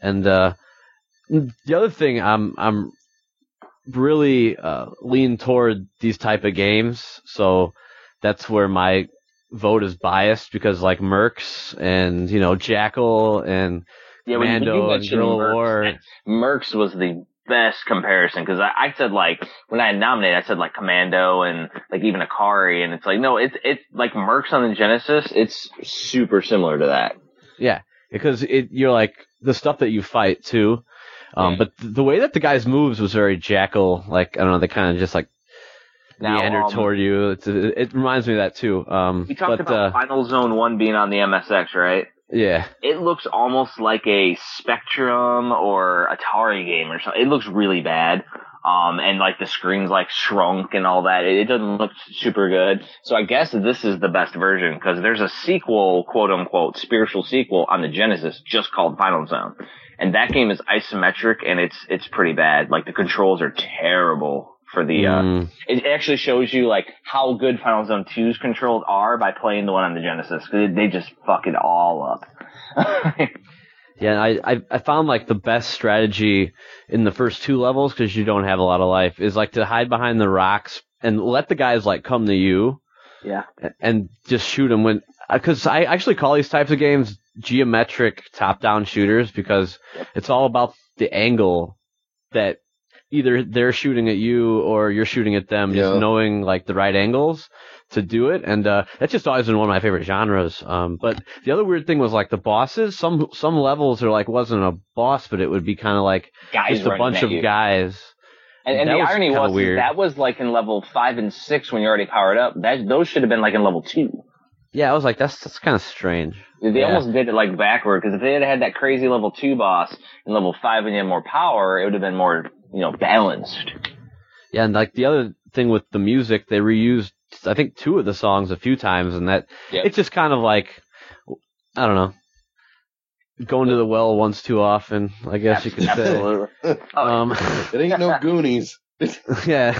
and uh, the other thing I'm I'm really uh, lean toward these type of games, so that's where my vote is biased because like Mercs and you know Jackal and yeah, Mando and Guerrilla War. Mercs was the best comparison because I, I said like when I nominated, I said like Commando and like even Ikari, and it's like no, it's it's like Mercs on the Genesis. It's super similar to that. Yeah, because it you're like the stuff that you fight too um, but the way that the guys moves was very jackal. Like I don't know, they kind of just like now, meander um, toward you. It's, it reminds me of that too. Um, we talked but, about uh, Final Zone One being on the MSX, right? Yeah. It looks almost like a Spectrum or Atari game or something. It looks really bad. Um, and like the screen's like shrunk and all that. It, it doesn't look super good. So I guess this is the best version because there's a sequel, quote unquote, spiritual sequel on the Genesis just called Final Zone and that game is isometric and it's it's pretty bad. Like the controls are terrible for the. Uh, mm. it actually shows you like how good Final Zone 2's controls are by playing the one on the Genesis. They just fuck it all up. Yeah, I, I I found like the best strategy in the first two levels because you don't have a lot of life is like to hide behind the rocks and let the guys like come to you Yeah. and just shoot them when because I actually call these types of games geometric top-down shooters because it's all about the angle that either they're shooting at you or you're shooting at them just knowing like the right angles to do it and uh that's just always been one of my favorite genres um but the other weird thing was like the bosses some some levels are like wasn't a boss but it would be kind of like Guys just a bunch of you. guys And, and That the was irony was weird. that was like in level five and six when you're already powered up. That those should have been like in level two. Yeah i was like that's that's kind of strange They Yeah. almost did it like backward because if they had had that crazy level two boss and level five and you had more power, it would have been more you know balanced. Yeah, and like the other thing with the music, they reused I think two of the songs a few times, and that Yep. it's just kind of like I don't know, going to the well once too often. I guess you could say. Um, It ain't no Goonies. yeah,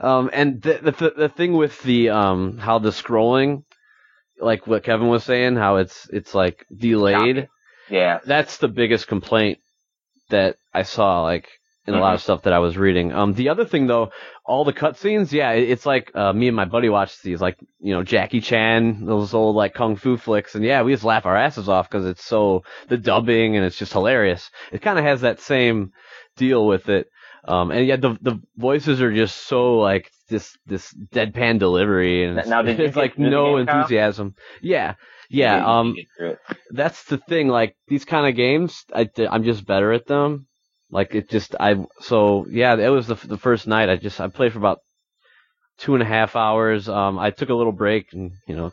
um, and the, the the thing with the um how the scrolling, like what Kevin was saying, how it's it's like delayed. yeah. That's the biggest complaint that I saw, like in a lot of stuff that I was reading. Um, the other thing though, all the cutscenes, yeah, it's like uh, me and my buddy watched these, like you know Jackie Chan, those old like kung fu flicks, and yeah, we just laugh our asses off because it's so the dubbing and it's just hilarious. It kind of has that same deal with it. Um, and yeah, the the voices are just so like this this deadpan delivery, and it's, Now, you it's like no enthusiasm. Yeah, yeah. Um, get through it. that's the thing. Like these kind of games, I, I'm just better at them. Like it just, I so yeah. It was the the first night. I just I played for about two and a half hours. Um, I took a little break and you know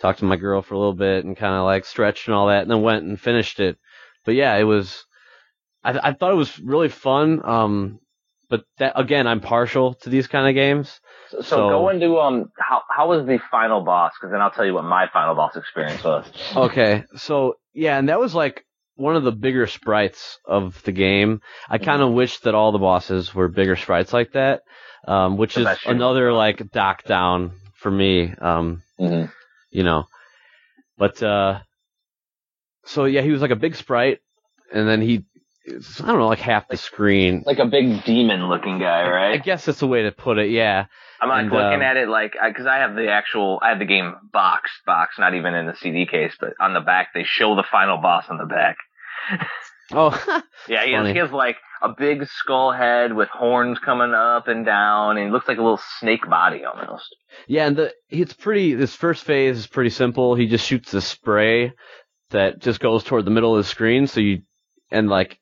talked to my girl for a little bit and kind of like stretched and all that, and then went and finished it. But yeah, it was. I I thought it was really fun. Um, but that again, I'm partial to these kind of games. So, so So- go into um how how was the final boss? Because then I'll tell you what my final boss experience was. Okay, so yeah, and that was like one of the bigger sprites of the game. I kind of wish that all the bosses were bigger sprites like that, um, which is another like dock down for me. Um, Mm-hmm. you know, but uh, so yeah, he was like a big sprite, and then he, I don't know, like half the screen. Like a big demon looking guy, right? I guess that's the way to put it. Yeah, I'm like and, looking um, at it like because I have the actual I have the game box box, not even in the CD case, but on the back they show the final boss on the back. Oh, Yeah, he has, he has like a big skull head with horns coming up and down, and he looks like a little snake body almost. Yeah, and the it's pretty. This first phase is pretty simple. He just shoots the spray that just goes toward the middle of the screen. So you and like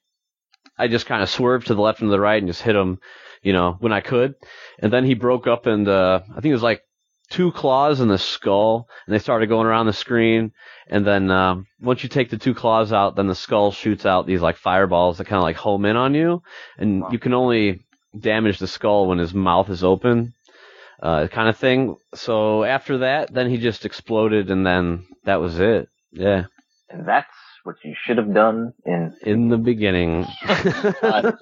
I just kind of swerved to the left and to the right and just hit him, you know, when I could. And then he broke up and uh, I think it was like two claws in the skull, and they started going around the screen. And then um, once you take the two claws out, then the skull shoots out these like fireballs that kind of like home in on you, and Wow. you can only damage the skull when his mouth is open, uh, kind of thing. So after that, then he just exploded, and then that was it. Yeah, And that's what you should have done in. in the beginning. Uh,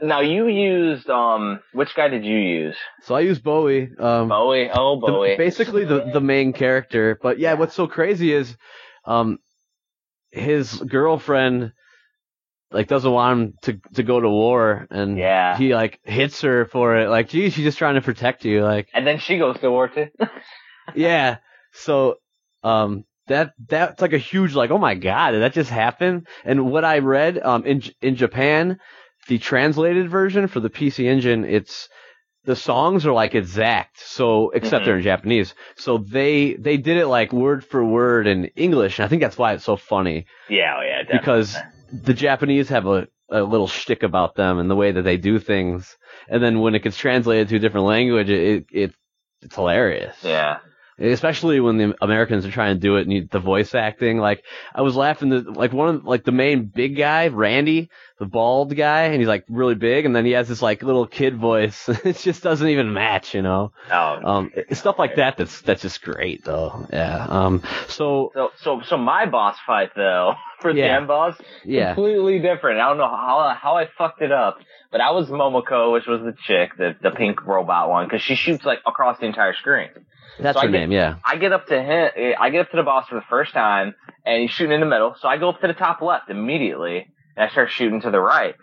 now you used um which guy did you use? so I used Bowie. Um, Bowie. Oh the- Bowie. basically the the main character. But yeah, what's so crazy is, um, his girlfriend like doesn't want him to to go to war, and Yeah. he like hits her for it. Like, geez, she's just trying to protect you. Like, and then she goes to war too. yeah. So, um, that that's like a huge like, oh my god, did that just happen? And what I read, um, in in Japan, the translated version for the PC Engine, it's the songs are like exact. So except Mhm. they're in Japanese. So they they did it like word for word in English, and I think that's why it's so funny yeah, oh yeah, definitely. because the Japanese have a a little shtick about them and the way that they do things, and then when it gets translated to a different language, it, it it's hilarious. yeah. Especially when the Americans are trying to do it and you, the voice acting. Like I was laughing that like one of like the main big guy, Randy, the bald guy, and he's like really big, and then he has this like little kid voice. it just doesn't even match, you know. Oh. Um, it's stuff like that that's that's just great though. Yeah. Um. So So so so my boss fight though for Yeah. the end boss yeah. completely different. I don't know how how I fucked it up, but I was Momoko, which was the chick, the the pink robot one, because she shoots like across the entire screen. That's So her get- name. Yeah. I get up to him, I get up to the boss for the first time, and he's shooting in the middle. So I go up to the top left immediately, and I start shooting to the right.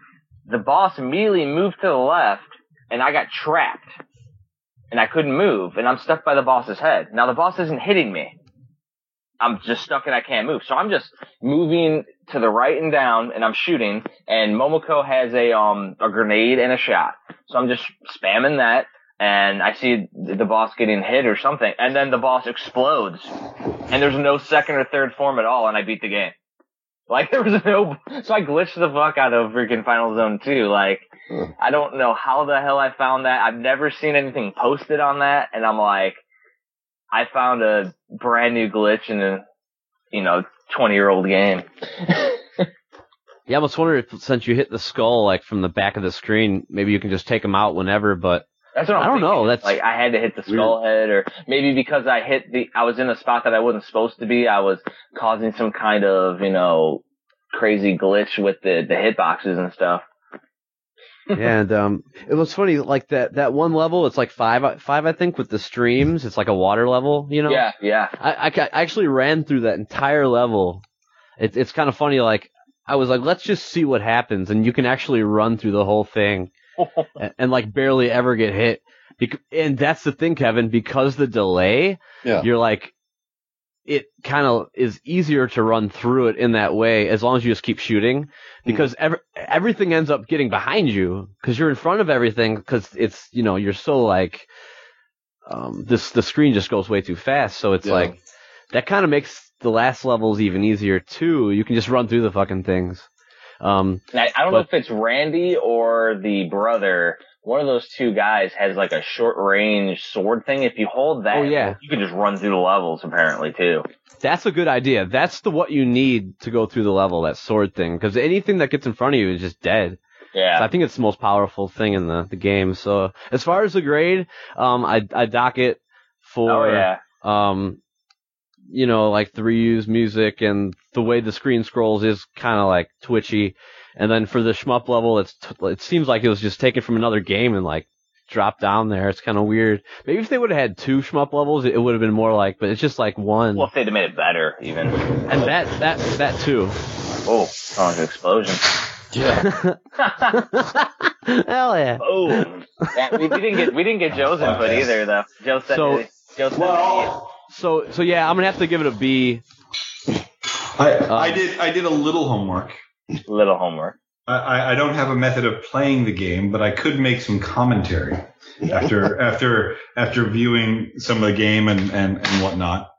The boss immediately moved to the left, and I got trapped, and I couldn't move, and I'm stuck by the boss's head. Now the boss isn't hitting me. I'm just stuck and I can't move. So I'm just moving to the right and down and I'm shooting and Momoko has a, um, a grenade and a shot. So I'm just spamming that and I see the boss getting hit or something and then the boss explodes and there's no second or third form at all and I beat the game. Like there was no, so I glitched the fuck out of freaking Final Zone 2. Like, hmm. I don't know how the hell I found that. I've never seen anything posted on that and I'm like, I found a brand new glitch in a, you know, 20 year old game. Yeah, I almost wondering if since you hit the skull like from the back of the screen, maybe you can just take them out whenever. But That's what I'm I don't thinking. know. That's like I had to hit the skull head, or maybe because I hit the, I was in a spot that I wasn't supposed to be. I was causing some kind of, you know, crazy glitch with the the hitboxes and stuff. and um, it was funny like that that one level. It's like five five I think with the streams. It's like a water level, you know. Yeah, yeah. I, I, I actually ran through that entire level. It's it's kind of funny. Like I was like, let's just see what happens, and you can actually run through the whole thing and, and like barely ever get hit. And that's the thing, Kevin, because the delay, Yeah. you're like, it kind of is easier to run through it in that way as long as you just keep shooting because ev- everything ends up getting behind you because you're in front of everything because it's, you know, you're so like, um, this, the screen just goes way too fast. So it's Yeah. like, that kind of makes the last levels even easier too. You can just run through the fucking things. Um, And I, I don't know if it's Randy or the brother. One of those two guys has like a short range sword thing. If you hold that, Oh, yeah. you can just run through the levels apparently too. That's a good idea. That's the what you need to go through the level, that sword thing. Because anything that gets in front of you is just dead. So Yeah. I think it's the most powerful thing in the, the game. So as far as the grade, um, I I dock it for Oh yeah. um, you know, like the reused music and the way the screen scrolls is kind of like twitchy. And then for the shmup level, it's t- it seems like it was just taken from another game and like dropped down there. It's kind of weird. Maybe if they would have had two shmup levels, it would have been more like. But it's just like one. Well, if they'd have made it better, even. And that that that too. Oh, oh, an explosion. Yeah. Hell yeah. Boom. Yeah, we, we didn't get we didn't get Joe's input either though. Joe said So- Joe said Well, So so yeah, I'm gonna have to give it a B. I, Um, I did I did a little homework. little homework. I- I, I don't have a method of playing the game, but I could make some commentary after after after viewing some of the game and and, and whatnot.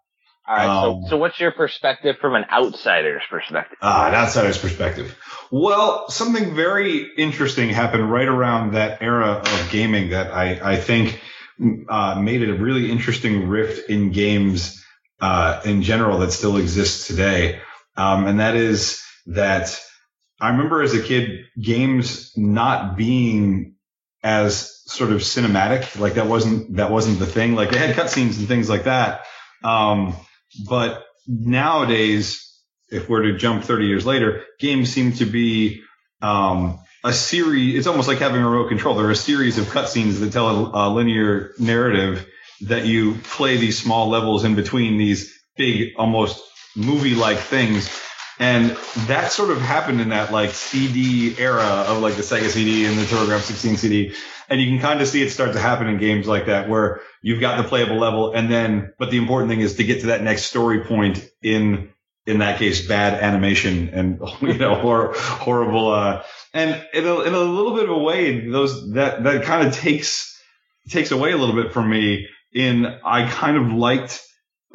All right. Um, so so what's your perspective from an outsider's perspective? Ah, an outsider's perspective. Well, something very interesting happened right around that era of gaming that I, I think uh, made it a really interesting rift in games uh, in general that still exists today. Um, and that is that I remember as a kid, games not being as sort of cinematic. Like that wasn't, that wasn't the thing. Like they had cutscenes and things like that. Um, but nowadays, if we're to jump 30 years later, games seem to be um, a series. It's almost like having a remote control. There are a series of cutscenes that tell a, a linear narrative that you play these small levels in between these big, almost movie-like things. And that sort of happened in that like CD era of like the Sega CD and the TurboGrafx 16 CD. And you can kind of see it start to happen in games like that where you've got the playable level and then, but the important thing is to get to that next story point in, in that case, bad animation and, you know, hor- horrible, uh, and in a, in a little bit of a way, those, that, that kind of takes, takes away a little bit from me in I kind of liked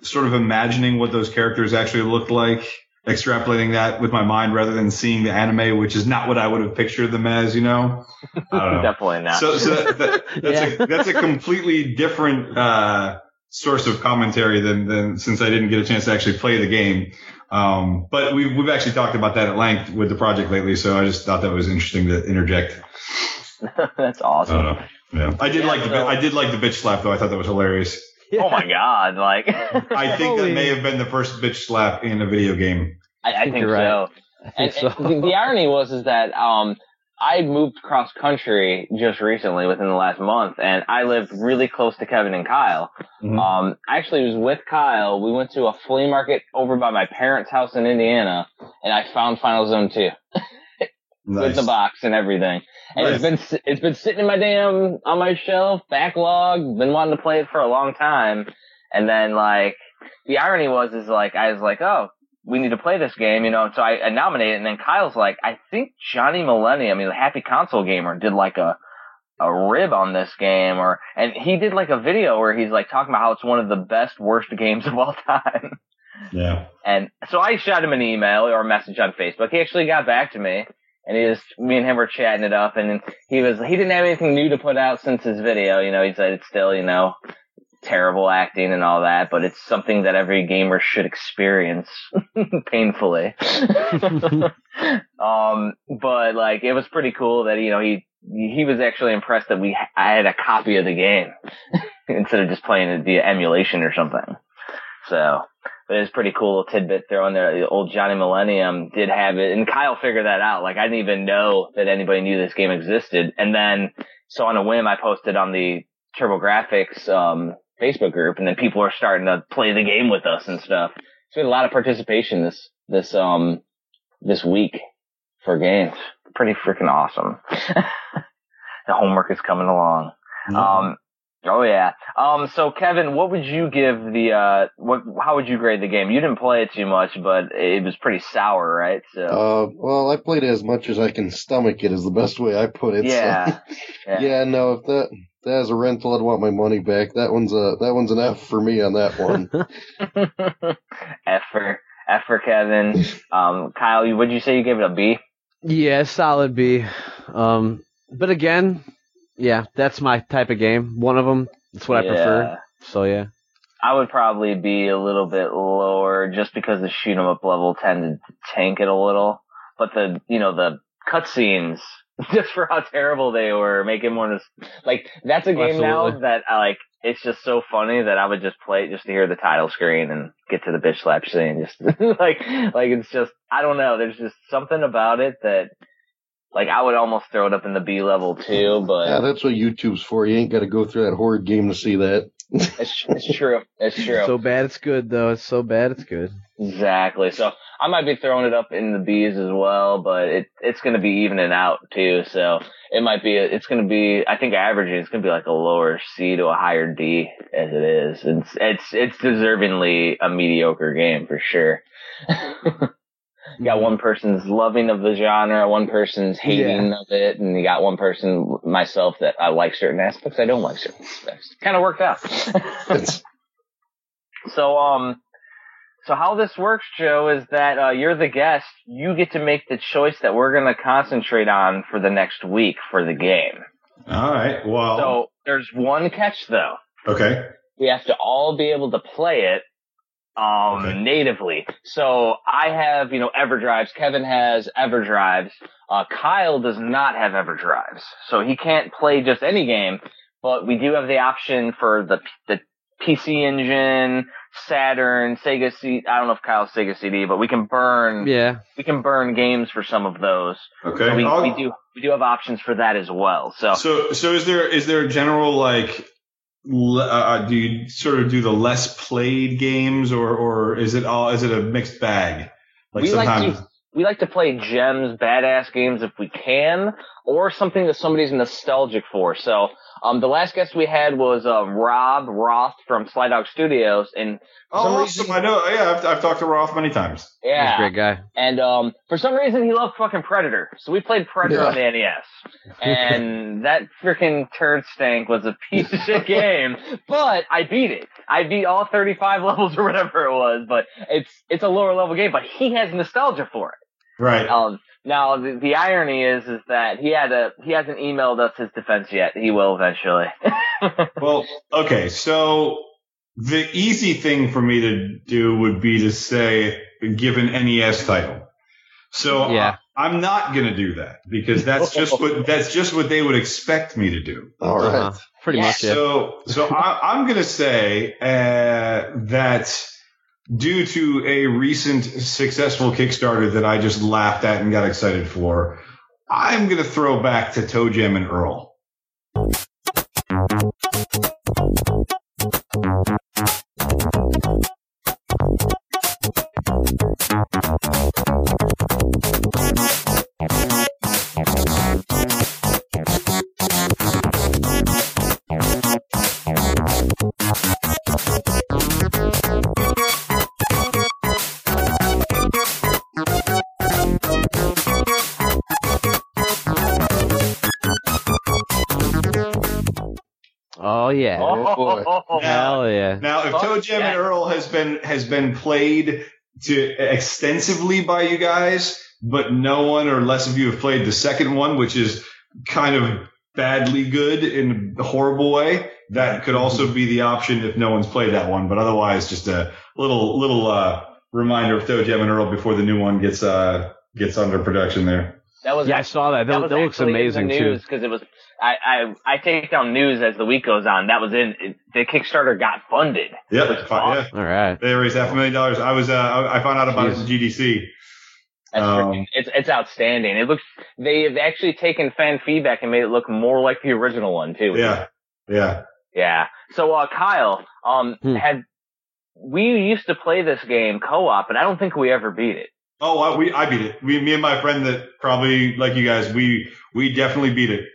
sort of imagining what those characters actually looked like, extrapolating that with my mind rather than seeing the anime, which is not what I would have pictured them as, you know? Know. Definitely not. So, so that, that, that's, a, that's a completely different uh, source of commentary than, than since I didn't get a chance to actually play the game. Um, but we've we've actually talked about that at length with the project lately, so I just thought that was interesting to interject. That's I awesome. don't know. Yeah. I did Yeah, like the so- I did like the bitch slap though. I thought that was hilarious. Oh my god! Like, I think Holy- that may have been the first bitch slap in a video game. I, I think you're right. so. I think And, so. and the, the irony was is that um I moved cross country just recently within the last month and I lived really close to Kevin and Kyle. Mhm. Um, actually was with Kyle. We went to a flea market over by my parents' house in Indiana and I found Final Zone 2 with the box and everything. And it's been, it's been sitting in my damn, on my shelf, backlog, been wanting to play it for a long time. And then like, the irony was, is like, I was like, oh, we need to play this game, you know, so I, I nominated and then Kyle's like, I think Johnny Millennium, I mean, the Happy Console Gamer did like a, a rib on this game or, and he did like a video where he's like talking about how it's one of the best, worst games of all time. Yeah. And so I shot him an email or a message on Facebook. He actually got back to me and he just me and him were chatting it up and he was, he didn't have anything new to put out since his video. You know, he said it's still, you know, terrible acting and all that, but it's something that every gamer should experience painfully. um, but like it was pretty cool that, you know, he, he was actually impressed that we, I had a copy of the game instead of just playing it via emulation or something. So, but it was pretty cool little tidbit thrown there. The old Johnny Millennium did have it, and Kyle figured that out. Like I didn't even know that anybody knew this game existed. And then, so on a whim, I posted on the TurboGrafx um, Facebook group, and then people are starting to play the game with us and stuff. It's been a lot of participation this this um this week for games. Pretty freaking awesome. the homework is coming along. Um, oh yeah. Um, so Kevin, what would you give the, uh, what, how would you grade the game? You didn't play it too much, but it was pretty sour, right? So, Uh, well, I played it as much as I can stomach it. Is the best way I put it. so- yeah. yeah. yeah. No, if that that is a rental, I'd want my money back. That one's a that one's an F for me on that one. F for, F for Kevin. Um, Kyle, you, would you say you gave it a B? Yeah, solid B. Um, but again, yeah, that's my type of game. One of them. That's what I prefer. So yeah. I would probably be a little bit lower just because the shoot 'em up level tended to tank it a little. But the, you know, the cutscenes, just for how terrible they were, making it more, nos- like, that's a game now that I like, it's just so funny that I would just play it just to hear the title screen and get to the bitch slap scene. Just like, like it's just, I don't know, there's just something about it that, like, I would almost throw it up in the B level too, but. yeah, that's what YouTube's for. You ain't got to go through that horrid game to see that. It's, it's true. It's true. So bad it's good though. It's so bad it's good. Exactly. So I might be throwing it up in the B's as well, but it it's going to be evening out too. So it might be it's going to be I think averaging it's going to be like a lower C to a higher D as it is. It's it's it's deservingly a mediocre game for sure. you got one person's loving of the genre, one person's hating of it, and you got one person myself that I like certain aspects, I don't like certain aspects. Kind of worked out. So, um, so how this works, Joe, is that uh, you're the guest. You get to make the choice that we're going to concentrate on for the next week for the game. All right. Well. So there's one catch though. okay. We have to all be able to play it um Okay. natively. So I have, you know, EverDrives. Kevin has EverDrives. Uh Kyle does not have EverDrives. So he can't play just any game, but we do have the option for the the PC Engine, Saturn, Sega CD. I don't know if Kyle's Sega CD, but we can burn Yeah. we can burn games for some of those. Okay. So we, I'll- we do we do have options for that as well. So So, so is there is there a general like? Uh, do you sort of do the less played games, or or is it all is it a mixed bag? Like we like sometimes. to we like to play gems, badass games if we can, or something that somebody's nostalgic for. So, um, the last guest we had was uh, Rob Roth from Sly Dog Studios, and oh, awesome! reason, I know. Yeah, I've, I've talked to Roth many times. Yeah, He's a yeah, great guy. and um, for some reason he loved fucking Predator, so we played Predator Yeah. on the NES, and that freaking turd stank was a piece of shit game, but I beat it. I beat all 35 levels or whatever it was, but it's it's a lower level game, but he has nostalgia for it. Right. Um, now the, the irony is, is that he had a he hasn't emailed us his defense yet. He will eventually. Well, okay. So the easy thing for me to do would be to say, give an NES title. So Yeah. I, am not going to do that because that's just what that's just what they would expect me to do. all right. Uh-huh. Pretty Yeah. much, yeah. So, so I, I'm going to say uh, that due to a recent successful Kickstarter that I just laughed at and got excited for, I'm gonna throw back to ToeJam and Earl. Yeah. Oh, boy. Oh, Hell yeah. Now, if Fuck Toe Jam and. Earl has been has been played to extensively by you guys, but no one or less of you have played the second one, which is kind of badly good in a horrible way. That could also be the option if no one's played that one. But otherwise, just a little little uh, reminder of ToeJam and Earl before the new one gets uh, gets under production there. That was Yeah, I saw that. That, was that looks amazing the too. news because it was. I, I I take down news as the week goes on. That was in it, the Kickstarter got funded. Yep, Which is fi- yeah. All right. They raised half a million dollars. I was uh, I I found out about it in GDC. That's Um, it's it's outstanding. It looks they've actually taken fan feedback and made it look more like the original one too. Yeah, yeah. Yeah. So uh Kyle, um Hmm. had we used to play this game co-op, but I don't think we ever beat it. Oh, I, we I beat it. We, me and my friend that probably like you guys, we we definitely beat it.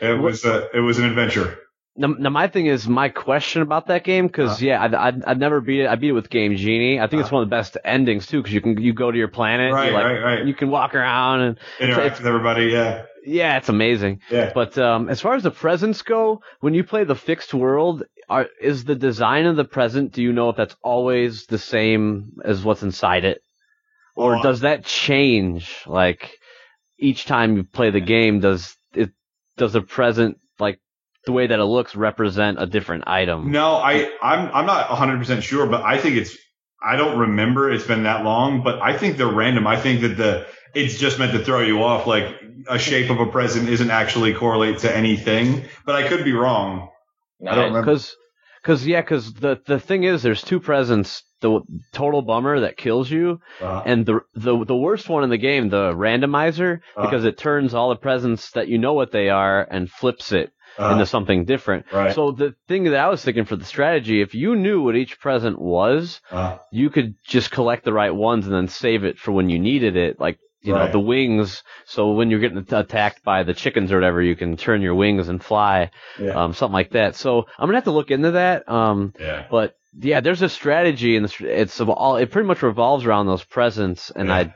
It was uh, it was an adventure. Now, now my thing is my question about that game because Uh-huh. yeah, I, I never beat it. I beat it with Game Genie. I think it's Uh-huh. one of the best endings too because you can you go to your planet, Right, you like, right, right. you can walk around and Interact it's- with everybody. Yeah, yeah, it's amazing. yeah. But um, as far as the presents go, when you play the fixed world, are, is the design of the present? Do you know if that's always the same as what's inside it, or Well, does that change? Like each time you play the game, does it does the present like the way that it looks represent a different item? No, I I'm I'm not 100 percent sure, but I think it's I don't remember. It's been that long, but I think they're random. I think that the it's just meant to throw you off. Like a shape of a present isn't actually correlate to anything, but I could be wrong. I don't remember. Because, cause yeah, because the the thing is, there's two presents. The total bummer that kills you, Uh, and the the the worst one in the game, the randomizer, Uh. because it turns all the presents that you know what they are and flips it uh, into something different. right. So the thing that I was thinking for the strategy, if you knew what each present was, uh, you could just collect the right ones and then save it for when you needed it, like. You know the wings, so when you're getting attacked by the chickens or whatever, you can turn your wings and fly, yeah. um, something like that. So I'm gonna have to look into that. Um, yeah. but yeah, there's a strategy, and it's of all. It pretty much revolves around those presents, and Yeah. I.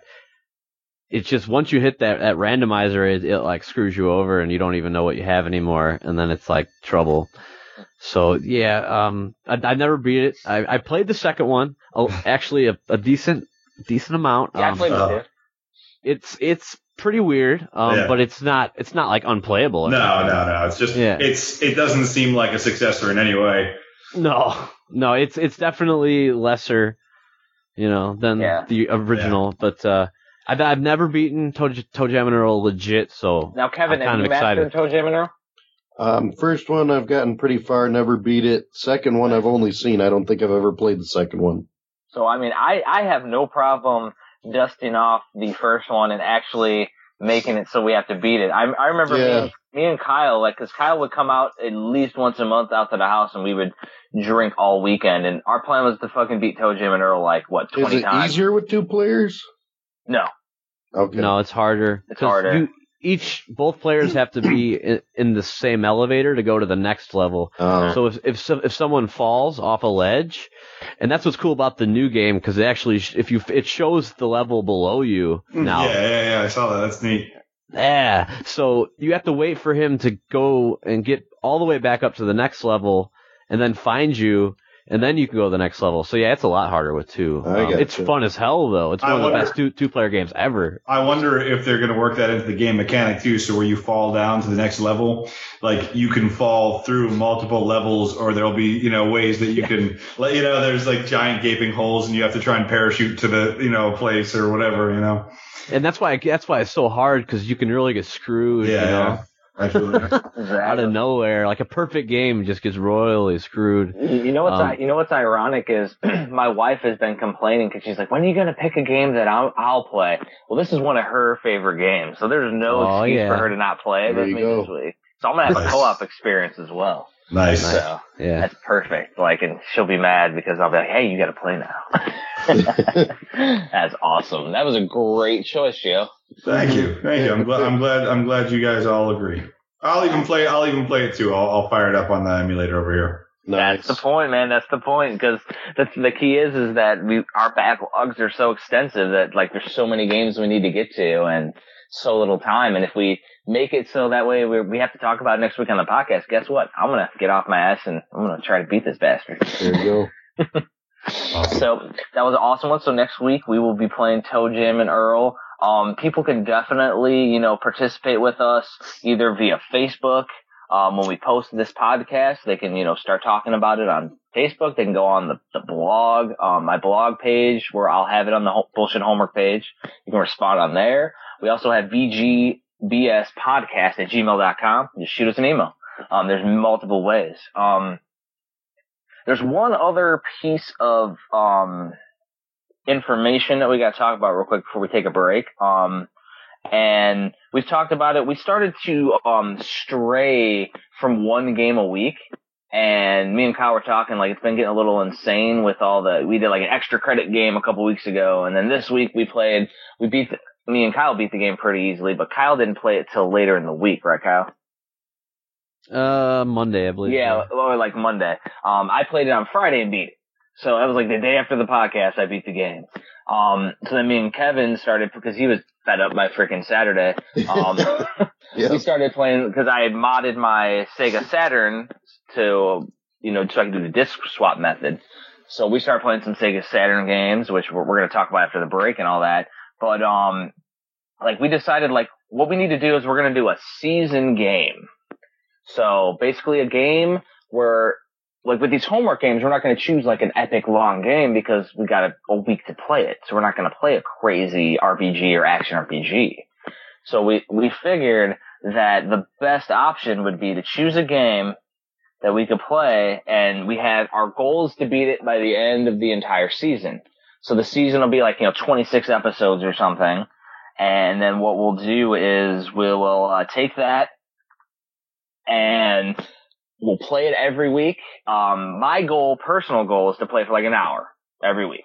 It's just once you hit that that randomizer, it, it like screws you over, and you don't even know what you have anymore, and then it's like trouble. So yeah, um, I, I never beat it. I, I played the second one, oh, actually a, a decent decent amount. Yeah, I Um, played uh, it. it's it's pretty weird, um, Yeah. but it's not it's not like unplayable. No, no, no. It's just Yeah. it's it doesn't seem like a successor in any way. No, no, it's it's definitely lesser, you know, than Yeah. the original. But uh, I've I've never beaten Toe, ToeJam and Earl legit, so Now, Kevin, I'm have kind you excited. mastered ToeJam and Earl? Um, first one I've gotten pretty far, never beat it. Second one I've only seen. I don't think I've ever played the second one. So I mean, I I have no problem dusting off the first one and actually making it so we have to beat it. I I remember Yeah. and, me and Kyle like because Kyle would come out at least once a month out to the house and we would drink all weekend and our plan was to fucking beat ToeJam and Earl like what Is twenty it times. easier with two players? No, Okay. no, it's harder. It's 'Cause harder. You, each both players have to be in, in the same elevator to go to the next level. Oh. So if if so, if someone falls off a ledge, and that's what's cool about the new game because it actually if you it shows the level below you hmm. now. Yeah, yeah, yeah. I saw that. That's neat. Yeah. So you have to wait for him to go and get all the way back up to the next level and then find you and then you can go to the next level. So yeah, it's a lot harder with two. I Um, gotcha. it's fun as hell though. It's I one of the best two two player games ever. I wonder if they're going to work that into the game mechanic too. So where you fall down to the next level, like you can fall through multiple levels, or there'll be you know ways that you can, like you know, there's like giant gaping holes, and you have to try and parachute to the you know place or whatever. You know. And that's why that's why it's so hard because you can really get screwed. Yeah, You know? yeah. Absolutely. Out of nowhere, like a perfect game just gets royally screwed. You know what's Um, you know what's ironic is my wife has been complaining because she's like, when are you gonna pick a game that I'll, I'll play? Well, this is one of her favorite games, so there's no Oh, excuse yeah. for her to not play it There with me this week. So I'm gonna have a co-op experience as well. Nice. So Yeah. that's perfect. Like, and she'll be mad because I'll be like, hey, you got to play now. that's awesome. That was a great choice, Joe. Thank you. Thank you. I'm glad. I'm glad. I'm glad you guys all agree. I'll even play. I'll even play it too. I'll, I'll fire it up on the emulator over here. nice. That's the point, man. That's the point. Because the the key is is that we our backlogs are so extensive that like there's so many games we need to get to and so little time. And if we make it so that way we we have to talk about it next week on the podcast, guess what? I'm gonna get off my ass and I'm gonna try to beat this bastard. There you go. Awesome. So that was an awesome one. So next week we will be playing ToeJam and Earl. Um, people can definitely, you know, participate with us either via Facebook. Um, when we post this podcast, they can, you know, start talking about it on Facebook. They can go on the, the blog, um, my blog page where I'll have it on the ho- bullshit homework page. You can respond on there. We also have VGBS podcast at gmail.com. Just shoot us an email. Um, there's multiple ways. Um, there's one other piece of um, information that we got to talk about real quick before we take a break. Um, and we've talked about it. We started to um, stray from one game a week. And me and Kyle were talking like it's been getting a little insane with all the. We did like an extra credit game a couple weeks ago, and then this week we played. We beat the, me and Kyle beat the game pretty easily, but Kyle didn't play it till later in the week, right, Kyle? Uh, Monday, I believe. Yeah, or like Monday. Um, I played it on Friday and beat it. So that was like the day after the podcast, I beat the game. Um, so then me and Kevin started because he was fed up by freaking Saturday. Um, Yeah. we started playing because I had modded my Sega Saturn to, you know, so I could do the disc swap method. So we started playing some Sega Saturn games, which we're, we're going to talk about after the break and all that. But, um, like we decided like what we need to do is we're going to do a season game. So basically a game where like with these homework games, we're not going to choose like an epic long game because we got a, a week to play it. So we're not going to play a crazy RPG or action RPG. So we, we figured that the best option would be to choose a game that we could play and we had our goal is to beat it by the end of the entire season. So the season will be like, you know, 26 episodes or something. And then what we'll do is we will uh, take that and we'll play it every week. Um, my goal, personal goal is to play for like an hour every week.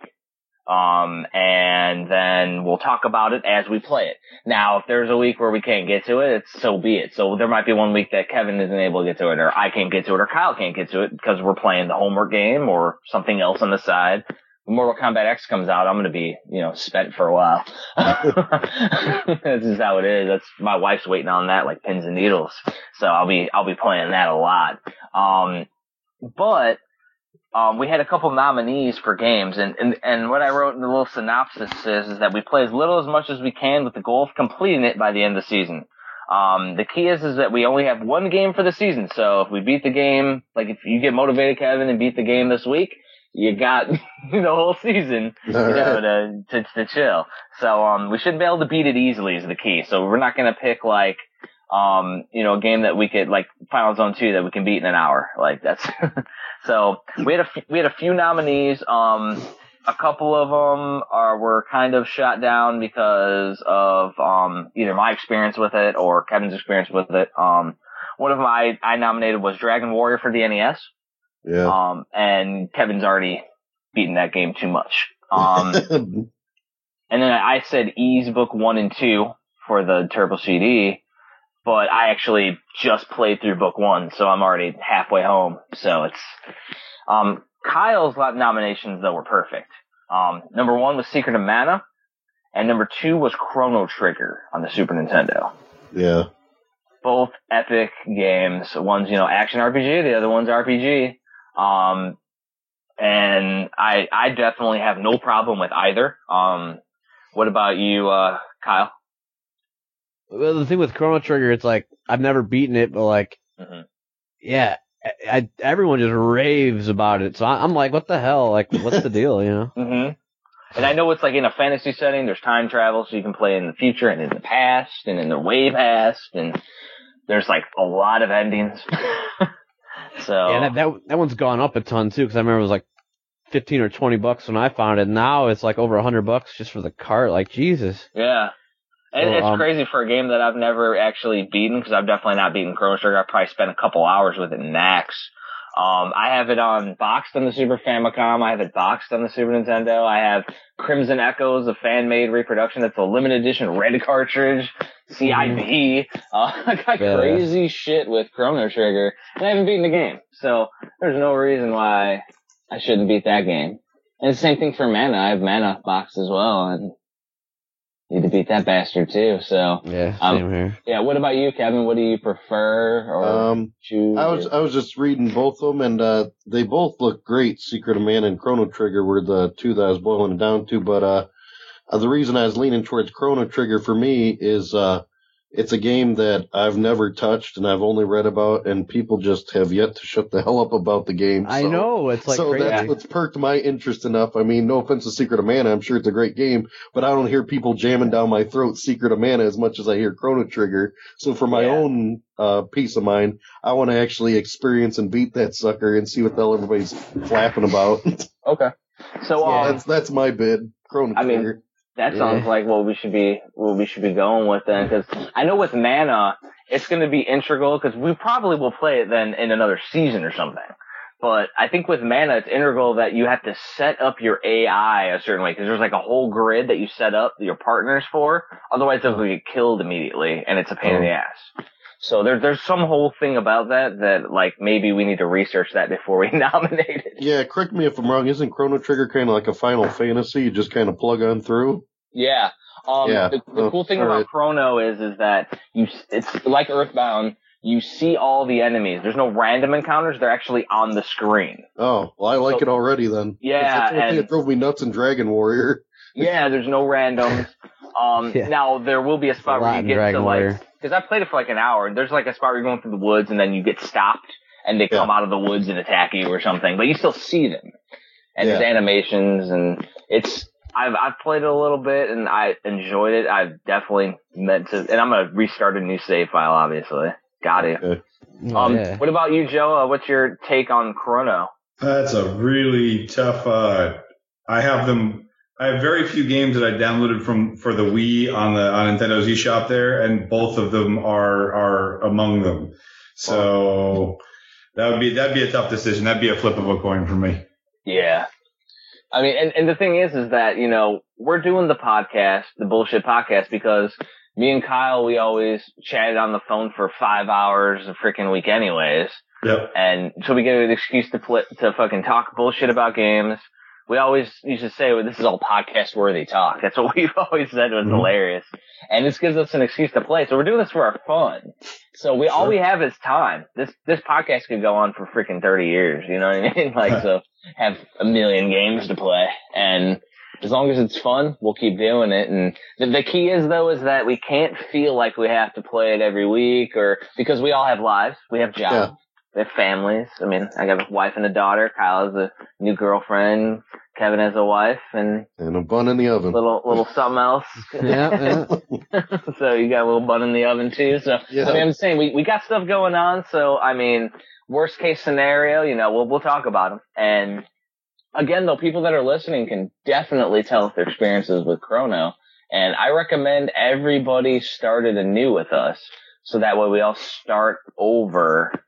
Um, and then we'll talk about it as we play it. Now, if there's a week where we can't get to it, it's so be it. So there might be one week that Kevin isn't able to get to it, or I can't get to it, or Kyle can't get to it because we're playing the homework game or something else on the side. Mortal Kombat X comes out, I'm gonna be, you know, spent for a while. this is how it is. That's my wife's waiting on that like pins and needles. So I'll be, I'll be playing that a lot. Um, but um, we had a couple nominees for games, and, and, and what I wrote in the little synopsis is, is that we play as little as much as we can with the goal of completing it by the end of the season. Um, the key is, is that we only have one game for the season. So if we beat the game, like if you get motivated, Kevin, and beat the game this week, you got the whole season you know, to, to, to chill. So, um, we should be able to beat it easily is the key. So we're not going to pick like, um, you know, a game that we could like Final Zone 2 that we can beat in an hour. Like that's, so we had a, f- we had a few nominees. Um, a couple of them are, were kind of shot down because of, um, either my experience with it or Kevin's experience with it. Um, one of my, I nominated was Dragon Warrior for the NES. Yeah. Um, and Kevin's already beaten that game too much. Um, and then I said Ys Book 1 and 2 for the Turbo CD, but I actually just played through Book 1, so I'm already halfway home. So it's, um, Kyle's lot- nominations though were perfect. Um, number one was Secret of Mana, and number two was Chrono Trigger on the Super Nintendo. yeah. Both epic games. One's, you know, action RPG, the other one's RPG. Um, and I, I definitely have no problem with either. Um, what about you, uh, Kyle? Well, the thing with Chrono Trigger, it's like I've never beaten it, but like, Mhm. yeah, I, I, everyone just raves about it. So I, I'm like, what the hell? Like, what's the deal? You know? hmm And I know it's like in a fantasy setting, there's time travel, so you can play in the future and in the past and in the way past and, there's like a lot of endings. so Yeah, that, that that one's gone up a ton too. Because I remember it was like fifteen or twenty bucks when I found it. Now it's like over a hundred bucks just for the cart. Like Jesus. yeah. Well, it's um, crazy for a game that I've never actually beaten because I've definitely not beaten Chrono Trigger. I probably spent a couple hours with it max. Um, I have it on boxed on the Super Famicom. I have it boxed on the Super Nintendo. I have Crimson Echoes, a fan-made reproduction. That's a limited edition red cartridge. CIB. Uh, I got Badass. crazy shit with Chrono Trigger, and I haven't beaten the game. So there's no reason why I shouldn't beat that game. And the same thing for Mana. I have Mana boxed as well, and need to beat that bastard too. So Yeah, Um, same here. yeah. What about you, Kevin? What do you prefer or Um, choose? I was I was just reading both of them, and uh, they both look great. Secret of Mana and Chrono Trigger were the two that I was boiling it down to. But uh, uh, the reason I was leaning towards Chrono Trigger for me is uh, it's a game that I've never touched and I've only read about, and people just have yet to shut the hell up about the game. I know it's like so crazy. that's what's perked my interest enough. I mean, no offense to Secret of Mana, I'm sure it's a great game, but I don't hear people jamming down my throat Secret of Mana as much as I hear Chrono Trigger. So for my Yeah. own uh, peace of mind, I want to actually experience and beat that sucker and see what the hell everybody's flapping about. okay. So um, that's that's my bid. Chrono I mean, Trigger. That sounds Yeah. like what we should be what we should be going with then, because I know with Mana it's going to be integral because we probably will play it then in another season or something. But I think with Mana it's integral that you have to set up your AI a certain way because there's like a whole grid that you set up your partners for. Otherwise they'll uh-huh. get killed immediately and it's a pain in the uh-huh. ass. So there, there's some whole thing about that that like maybe we need to research that before we nominate it. yeah, correct me if I'm wrong. Isn't Chrono Trigger kind of like a Final Fantasy? You just kind of plug on through. Yeah. Um, Yeah. The, the Oh, cool thing about right. Chrono is, is that you, it's like Earthbound. You see all the enemies. There's no random encounters. They're actually on the screen. Oh, well, I like So- it already then. Yeah, That's the only thing and- that drove me nuts in Dragon Warrior. Yeah, there's no randoms. Um, Yeah. now there will be a spot A where you get Dragon to like, cause I played it for like an hour and there's like a spot where you're going through the woods and then you get stopped and they Yeah. come out of the woods and attack you or something, but you still see them. And there's animations and it's, I've, I've played it a little bit and I enjoyed it. I've definitely meant to, and I'm gonna restart a new save file, obviously. Got it. Okay. Oh, Um, yeah. what about you, Joe? Uh, what's your take on Chrono? That's a really tough. Uh, I have them. I have very few games that I downloaded from for the Wii on the on Nintendo's eShop there, and both of them are are among them. So that would be that'd be a tough decision. That'd be a flip of a coin for me. Yeah. I mean, and, and the thing is, is that, you know, we're doing the podcast, the bullshit podcast, because me and Kyle, we always chatted on the phone for five hours a freaking week anyways. Yep. And so we get an excuse to flip, to fucking talk bullshit about games. We always used to say, well, this is all podcast worthy talk. That's what we've always said was Mhm. hilarious. And this gives us an excuse to play. So we're doing this for our fun. So we, all we have is time. This, this podcast could go on for freaking 30 years. You know what I mean? Like, so have a million games to play. And as long as it's fun, we'll keep doing it. And the, the key is though, is that we can't feel like we have to play it every week or because we all have lives. We have jobs. We have families. I mean, I got a wife and a daughter. Kyle has a new girlfriend. Kevin has a wife and And a bun in the oven. little, little something else. yeah, yeah. so you got a little bun in the oven too. So Yeah. I mean, I'm saying we, we got stuff going on. So I mean, worst case scenario, you know, we'll we'll talk about them. And again, though, people that are listening can definitely tell us their experiences with Chrono. And I recommend everybody started anew with us, so that way we all start over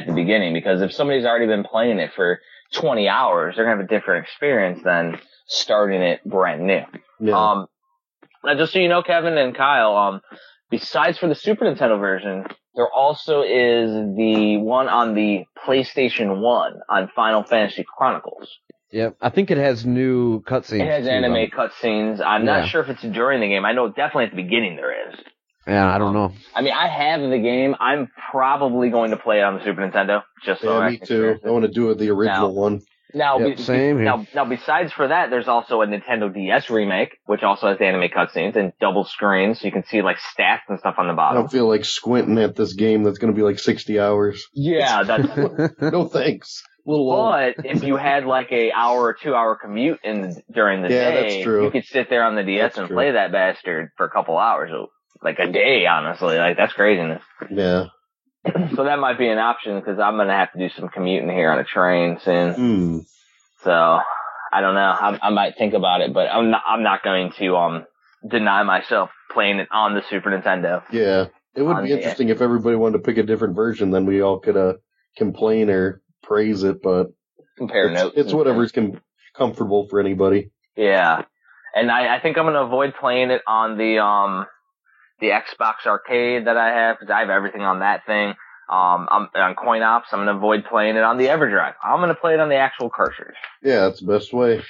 at the beginning. Because if somebody's already been playing it for 20 hours, they're gonna have a different experience than starting it brand new. Yeah. Um, now just so you know, Kevin and Kyle, um, besides for the Super Nintendo version, there also is the one on the PlayStation 1 on Final Fantasy Chronicles. Yep. I think it has new cutscenes. It has too, anime um, cutscenes. I'm Yeah. not sure if it's during the game. I know definitely at the beginning there is. Yeah, I don't know. I mean, I have the game. I'm probably going to play it on the Super Nintendo just so yeah, I me can too. experience it. I want to do the original Now- one. Now, Yep, be- same here. now, now, besides for that, there's also a Nintendo DS remake, which also has anime cutscenes and double screens, so you can see like stats and stuff on the bottom. I don't feel like squinting at this game that's going to be like 60 hours. Yeah, that's. No thanks. A little old. but if you had like a hour or two hour commute in during the Yeah, day, that's true. you could sit there on the DS That's and true. play that bastard for a couple hours. Like a day. Honestly, like that's craziness. Yeah. so that might be an option because I'm gonna have to do some commuting here on a train soon. Hmm. So I don't know. I, I might think about it, but I'm not. I'm not going to um deny myself playing it on the Super Nintendo. Yeah. It would be interesting if everybody wanted to pick a different version, then we all could uh, complain or praise it, but Compare it's, notes. it's whatever's com- comfortable for anybody. Yeah, and I, I think I'm gonna avoid playing it on the um the Xbox Arcade that I have because I have everything on that thing. Um, I'm on Coin Ops. I'm gonna avoid playing it on the EverDrive. I'm gonna play it on the actual cartridge. Yeah, that's the best way.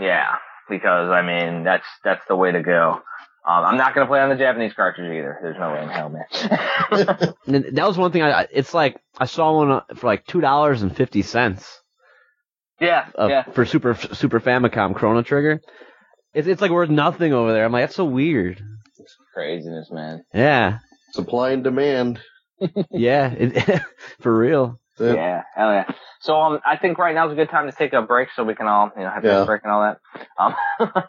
Yeah, because I mean that's that's the way to go. Um, I'm not gonna play on the Japanese cartridge either. There's no way in hell, man. That was one thing. I I- it's like I saw one uh, for like two dollars and fifty cents yeah, yeah. for Super Super Famicom Chrono Trigger. It's it's like worth nothing over there. I'm like that's so weird. Craziness, man. Yeah, Supply and demand. yeah, it, for real. That- Yeah, hell yeah. So um, I think right now is a good time to take a break so we can all you know have Yeah. a break and all that. Um,